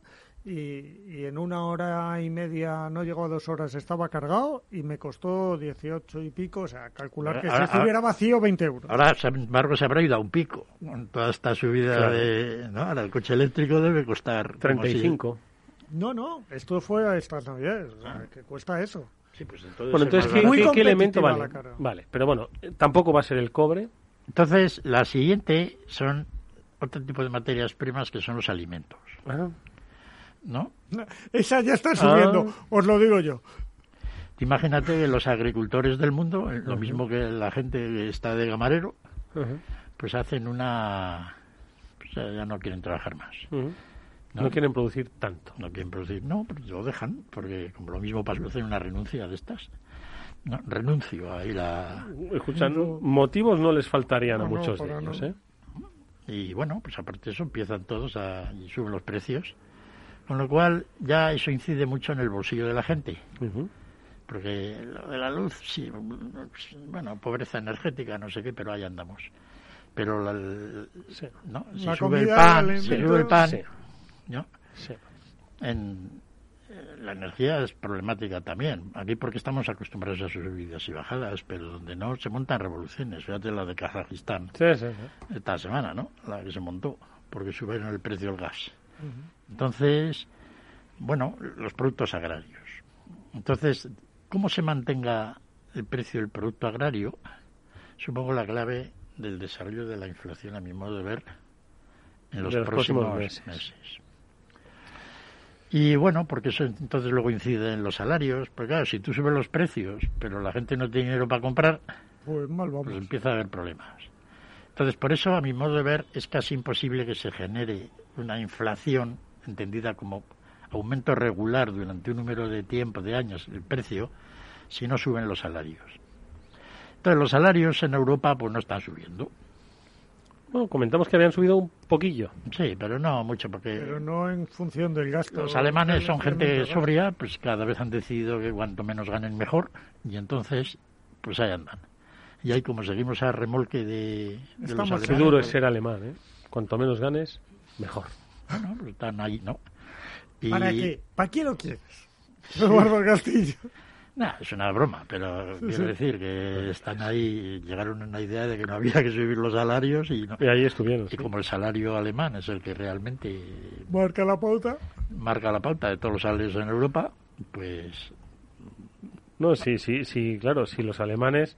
Y, y en una hora y media, no llegó a dos horas, estaba cargado y me costó 18 y pico, o sea, calcular que Ahora- si estuviera ahora- vacío, 20 euros. Ahora, sin embargo, se habrá ido a un pico. Con toda esta subida Claro. de... ¿no? Ahora el coche eléctrico debe costar... como 35. No, no, esto fue a estas navidades, o sea, que cuesta eso. Sí, pues entonces... Bueno, entonces, ¿qué, Muy qué- qué elemento vale? la. Vale, pero bueno, tampoco va a ser el cobre. Entonces, la siguiente son otro tipo de materias primas que son los alimentos. Ah. ¿No? Esa ya está subiendo, Ah. os lo digo yo. Imagínate que los agricultores del mundo, eh, lo mismo que la gente que está de gamarero, Ujú, pues hacen una... pues ya ya no quieren trabajar más. No. No quieren producir tanto. No quieren producir, no, pero lo dejan, porque como lo mismo pasa, hacen una renuncia de estas. No, renuncio a ir a... Escuchando, motivos no les faltarían a No, muchos de ellos, no. ¿eh? Y bueno, pues aparte de eso empiezan todos a... y suben los precios. Con lo cual ya eso incide mucho en el bolsillo de la gente. Porque lo de la luz, sí, bueno, pobreza energética, no sé qué, pero ahí andamos. Pero la, ¿no? si La sube el pan, el si sube el pan, sí. ¿no? En, eh, la energía es problemática también. Aquí porque estamos acostumbrados a subidas y bajadas, pero donde no se montan revoluciones. Fíjate la de Kazajistán Sí, sí, sí. esta semana, ¿no? La que se montó, porque subieron el precio del gas. Entonces, bueno, los productos agrarios. Entonces, ¿cómo se mantenga el precio del producto agrario? Supongo la clave del desarrollo de la inflación, a mi modo de ver, en los, próximos, próximos meses. meses. Y bueno, porque eso entonces luego incide en los salarios. Porque claro, si tú subes los precios, pero la gente no tiene dinero para comprar, Pues mal vamos. pues empieza a haber problemas. Entonces, por eso, a mi modo de ver, es casi imposible que se genere una inflación entendida como aumento regular durante un número de tiempo, de años, el precio, si no suben los salarios. Entonces, los salarios en Europa pues no están subiendo. Bueno, comentamos que habían subido un poquillo. Sí, pero no mucho, porque Pero no en función del gasto. los alemanes son gente sobria, pues cada vez han decidido que cuanto menos ganen mejor, y entonces, pues ahí andan. Y ahí como seguimos a remolque de, de los Qué alemanes, duro es ser alemán, ¿eh? Cuanto menos ganes, mejor. Bueno, pues están ahí, ¿no? Y- ¿Para qué? ¿Para qué lo quieres? Eduardo Castillo. Nah, es una broma, pero Sí, quiero sí. decir que están ahí, llegaron a una idea de que no había que subir los salarios y, no- Y ahí estuvieron. y como el salario alemán es el que realmente Marca la pauta. marca la pauta de todos los salarios en Europa, pues No, sí, sí, sí, claro, si los alemanes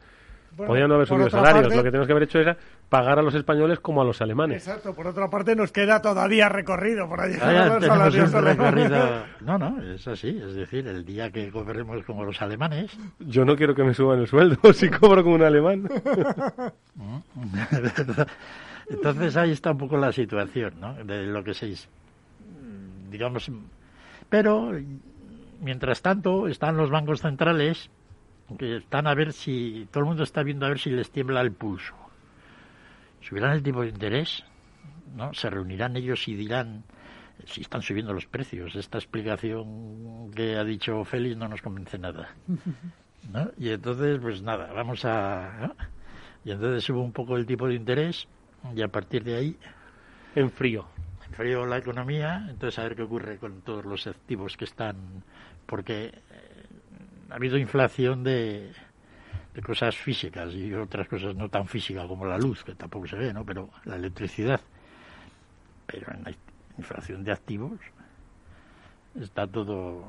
Bueno, podían no haber subido salarios, parte- lo que tenemos que haber hecho era pagar a los españoles como a los alemanes. Exacto, por otra parte nos queda todavía recorrido por allá. Ah. No, no, es así. Es decir, el día que cobremos como los alemanes. Yo no quiero que me suban el sueldo si cobro como un alemán. Entonces ahí está un poco la situación, ¿no? De lo que se. Digamos. Pero, mientras tanto, están los bancos centrales que están a ver si. Todo el mundo está viendo a ver si les tiembla el pulso. Subirán el tipo de interés, ¿no? Se reunirán ellos y dirán. si están subiendo los precios. Esta explicación que ha dicho Félix no nos convence nada. ¿no? Y entonces, pues nada, vamos a... Y entonces sube un poco el tipo de interés y a partir de ahí... En frío. En frío la economía, entonces a ver qué ocurre con todos los activos que están... Porque eh, ha habido inflación de, de cosas físicas y otras cosas no tan físicas como la luz, que tampoco se ve, ¿no? Pero la electricidad. Pero en la inflación de activos está todo...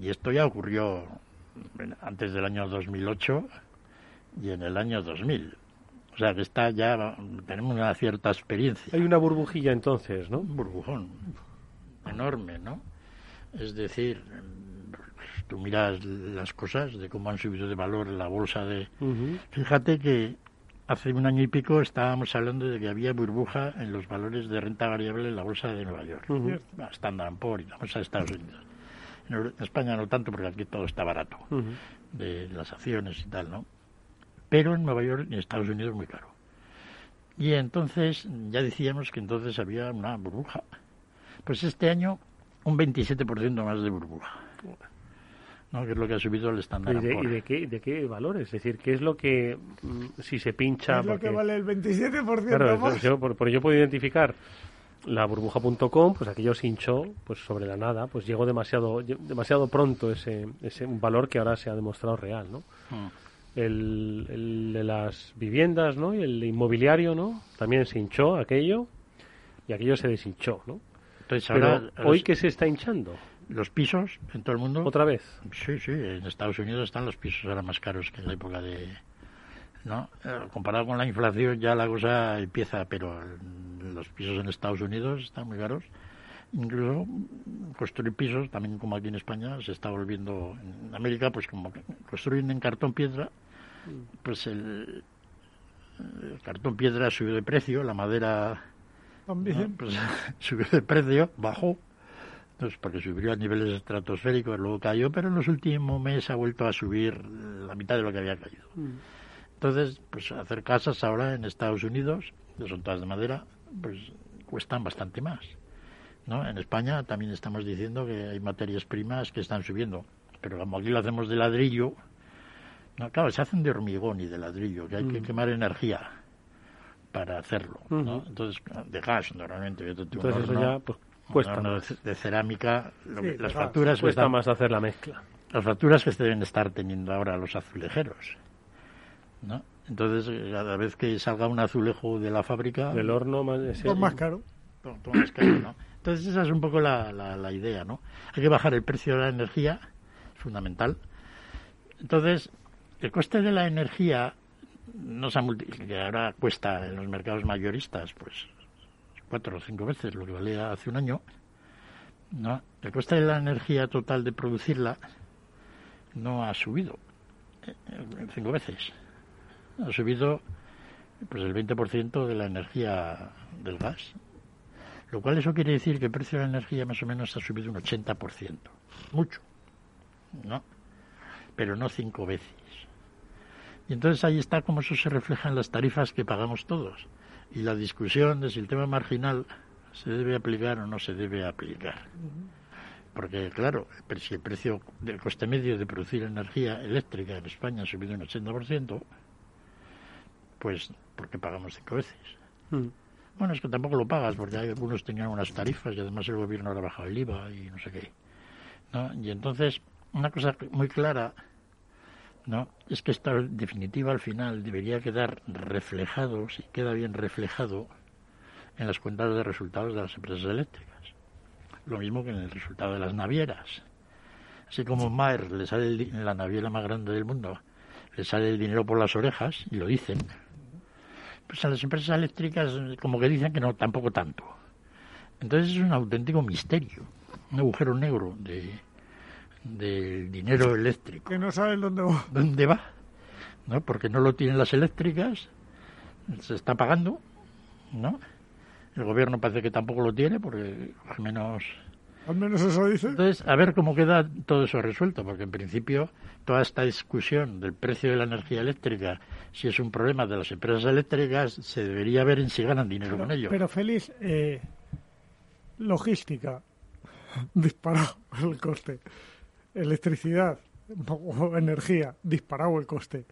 Y esto ya ocurrió antes del año 2008 y en el año 2000. O sea que está ya, tenemos una cierta experiencia. Hay una burbujilla entonces, ¿no? Un burbujón enorme, ¿no? Es decir, tú miras las cosas de cómo han subido de valor la bolsa de... Fíjate que hace un año y pico estábamos hablando de que había burbuja en los valores de renta variable en la bolsa de Nueva York, Standard Poor's y la bolsa de Estados Unidos. En España no tanto porque aquí todo está barato, de las acciones y tal, ¿no? Pero en Nueva York y en Estados Unidos muy caro. Y entonces ya decíamos que entonces había una burbuja. Pues este año un 27% más de burbuja. ¿No? que es lo que ha subido el estándar. ¿Y, de, ¿y de, qué, de qué valores? Es decir, ¿qué es lo que, mm, si se pincha... es lo que vale el 27% claro, más? Yo, por, por, yo puedo identificar la burbuja.com, pues aquello se hinchó pues sobre la nada, pues llegó demasiado demasiado pronto ese, ese un valor que ahora se ha demostrado real, ¿no? Hmm. El, el, de las viviendas, ¿no? Y el inmobiliario, ¿no? También se hinchó aquello y aquello se deshinchó, ¿no? Entonces ahora, Pero hoy que se está hinchando los pisos en todo el mundo. ¿Otra vez? Sí, sí, en Estados Unidos están los pisos ahora más caros que en la época de... ¿no? Eh, comparado con la inflación ya la cosa empieza, pero los pisos en Estados Unidos están muy caros. Incluso construir pisos, también como aquí en España, se está volviendo... En América, pues como construyen en cartón piedra, pues el, el cartón piedra subió de precio, la madera... También. Pues, subió de precio, bajó pues porque subió a niveles estratosféricos, luego cayó, pero en los últimos meses ha vuelto a subir la mitad de lo que había caído. Mm. Entonces, pues hacer casas ahora en Estados Unidos, que son todas de madera, pues cuestan bastante más. ¿no? En España también estamos diciendo que hay materias primas que están subiendo, pero como aquí lo hacemos de ladrillo, no, claro, se hacen de hormigón y de ladrillo, que hay que Mm. quemar energía para hacerlo, ¿no? Entonces, de gas normalmente. Yo tengo un Entonces eso ya pues, cuesta un horno más. de, cerámica, lo Sí, que- las facturas que Cuesta están- más hacer la mezcla. las facturas que se deben estar teniendo ahora los azulejeros, ¿no? Entonces, cada vez que salga un azulejo de la fábrica... Del horno más, ese- Pues más caro. todo- todo más caro, ¿no? Entonces, esa es un poco la, la, la idea, ¿no? Hay que bajar el precio de la energía, es fundamental. Entonces, el coste de la energía no se ha multi- que ahora cuesta en los mercados mayoristas, pues cuatro o cinco veces lo que valía hace un año, ¿no? El coste de la energía total de producirla no ha subido eh, cinco veces. Ha subido pues el 20% de la energía del gas. Lo cual eso quiere decir que el precio de la energía más o menos ha subido un 80%. Mucho. ¿No? Pero no cinco veces. Y entonces ahí está cómo eso se refleja en las tarifas que pagamos todos. Y la discusión de si el tema marginal se debe aplicar o no se debe aplicar. Porque, claro, si el precio del coste medio de producir energía eléctrica en España ha subido un 80%, pues, ¿por qué pagamos cinco veces? Mm. Bueno, es que tampoco lo pagas, porque hay algunos tenían unas tarifas y además el gobierno ahora ha bajado el IVA y no sé qué. ¿no? Y entonces, una cosa muy clara, ¿no? Es que esto, en definitiva, al final debería quedar reflejado, si queda bien reflejado, en las cuentas de resultados de las empresas eléctricas. Lo mismo que en el resultado de las navieras. Así como Maer le sale el la naviera más grande del mundo, le sale el dinero por las orejas, y lo dicen, pues a las empresas eléctricas como que dicen que no, tampoco tanto. Entonces es un auténtico misterio, un agujero negro de del dinero eléctrico. Que no saben dónde va. ¿Dónde va? ¿No? Porque no lo tienen las eléctricas, se está pagando, ¿no? El gobierno parece que tampoco lo tiene porque al menos Al menos eso dice. entonces, a ver cómo queda todo eso resuelto, porque en principio toda esta discusión del precio de la energía eléctrica, si es un problema de las empresas eléctricas, se debería ver en si ganan dinero con ello. Pero Félix, eh, Logística, disparado el coste. Electricidad o energía, disparado el coste.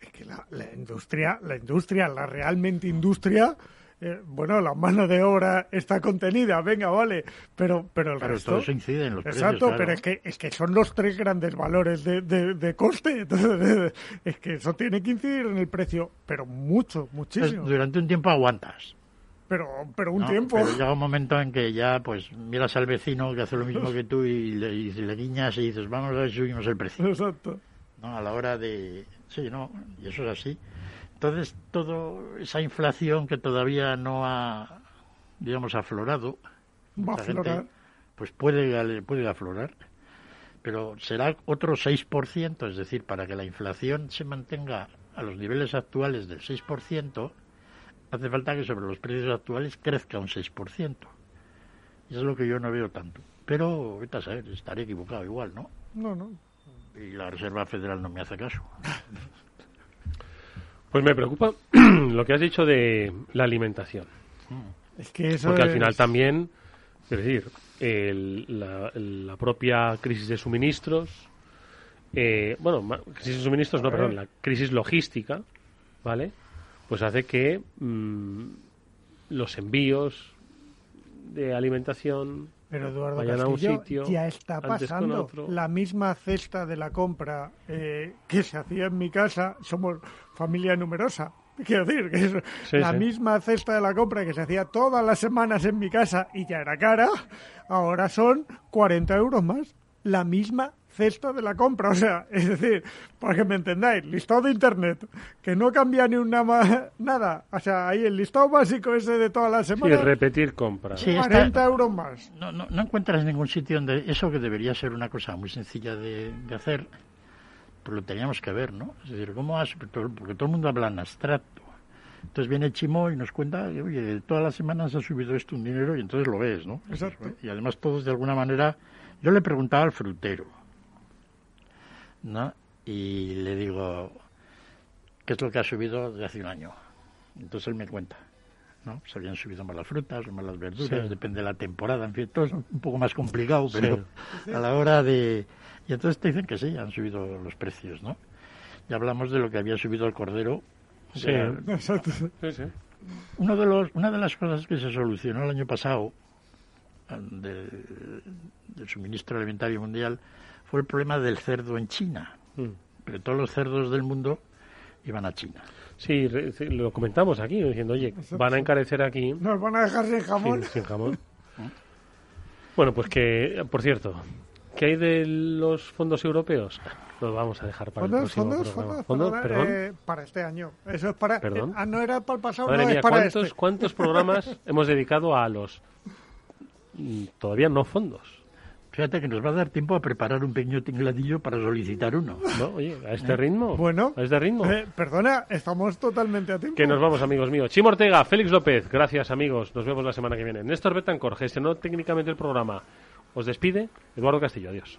Es que la, la industria, la industria, la realmente industria, eh, bueno, la mano de obra está contenida, venga, vale, pero pero el Pero resto... todo eso incide en los precios, Exacto, claro. pero es que, es que son los tres grandes valores de, de, de coste. Entonces, es que eso tiene que incidir en el precio, pero mucho, muchísimo. Entonces, durante un tiempo aguantas. Pero, pero un ¿no? tiempo. Pero llega un momento en que ya, pues, miras al vecino que hace lo mismo que tú y le, y le guiñas y dices, vamos a ver si subimos el precio. Exacto. ¿no? A la hora de... Sí, ¿no? Y eso es así. Entonces, toda esa inflación que todavía no ha, digamos, aflorado, Va a gente, pues puede, puede aflorar. Pero será otro 6%, es decir, para que la inflación se mantenga a los niveles actuales del 6%, hace falta que sobre los precios actuales crezca un 6%. Y eso es lo que yo no veo tanto. Pero, vete a saber, estaré equivocado igual, ¿no? No, no. Y la Reserva Federal no me hace caso. Pues me preocupa lo que has dicho de la alimentación. Es que eso Porque al es- final también, es decir, el- la, la propia crisis de suministros, eh, bueno, ma- crisis de suministros, no, perdón, la crisis logística, ¿vale? Pues hace que mm, los envíos de alimentación Pero Eduardo vayan a un sitio ya está pasando. La misma cesta de la compra eh, que se hacía en mi casa, somos familia numerosa. Quiero decir, que es Sí, la sí. misma cesta de la compra que se hacía todas las semanas en mi casa y ya era cara, ahora son 40 euros más. La misma cesta de la compra. O sea, es decir, para que me entendáis, listado de internet, que no cambia ni una ma- nada. O sea, ahí el listado básico ese de todas las y semanas, repetir compras. Sí, está- 40 euros más. No, no, no encuentras ningún sitio donde eso que debería ser una cosa muy sencilla de, de hacer, pues lo teníamos que ver, ¿no? Es decir, ¿cómo has, porque todo el mundo habla en abstracto. Entonces viene Chimo y nos cuenta, oye, todas las semanas ha subido esto un dinero y entonces lo ves, ¿no? Exacto. Y además todos de alguna manera, yo le preguntaba al frutero, ¿no? Y le digo, ¿qué es lo que ha subido de hace un año? Entonces él me cuenta. ¿no? Se habían subido más las frutas o más las verduras, Sí. depende de la temporada, en fin, todo es un poco más complicado, Sí. pero a la hora de... Y entonces te dicen que sí, han subido los precios, ¿no? Y hablamos de lo que había subido el cordero. Sí. Exacto. Sí, sí. uno de los, una de las cosas que se solucionó el año pasado eh, del, del suministro alimentario mundial fue el problema del cerdo en China. Mm. Pero todos los cerdos del mundo iban a China. Sí, lo comentamos aquí, diciendo, oye, van a encarecer aquí Nos van a dejar sin jamón. sin, sin jamón. Bueno, pues que, por cierto, ¿qué hay de los fondos europeos? Los vamos a dejar para el Fondos, próximo fondos, programa. fondos, ¿Fondos? Perdón. eh, para este año. Eso es para. ¿Perdón? eh, ah, no era para el pasado, Madre no mía, es para ¿cuántos, este. ¿cuántos programas hemos dedicado a los mm, todavía no fondos? Fíjate que nos va a dar tiempo a preparar un pequeño tingladillo para solicitar uno. ¿No? Oye, a este ritmo. Bueno, a este ritmo. eh, perdona, estamos totalmente a tiempo. Que nos vamos, amigos míos. Chimo Ortega, Félix López, gracias, amigos. Nos vemos la semana que viene. Néstor Betancor gestionó técnicamente el programa. Os despide Eduardo Castillo. Adiós.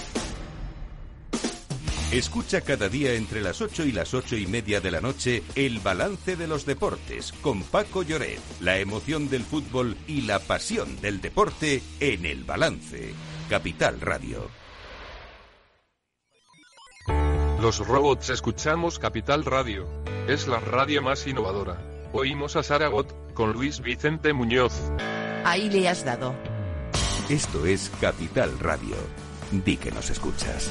Escucha cada día entre las 8 y las 8 y media de la noche el balance de los deportes con Paco Lloret, la emoción del fútbol y la pasión del deporte en el balance. Capital Radio. Los robots escuchamos Capital Radio. Es la radio más innovadora. Oímos a Saragot con Luis Vicente Muñoz. Ahí le has dado. Esto es Capital Radio. Di que nos escuchas.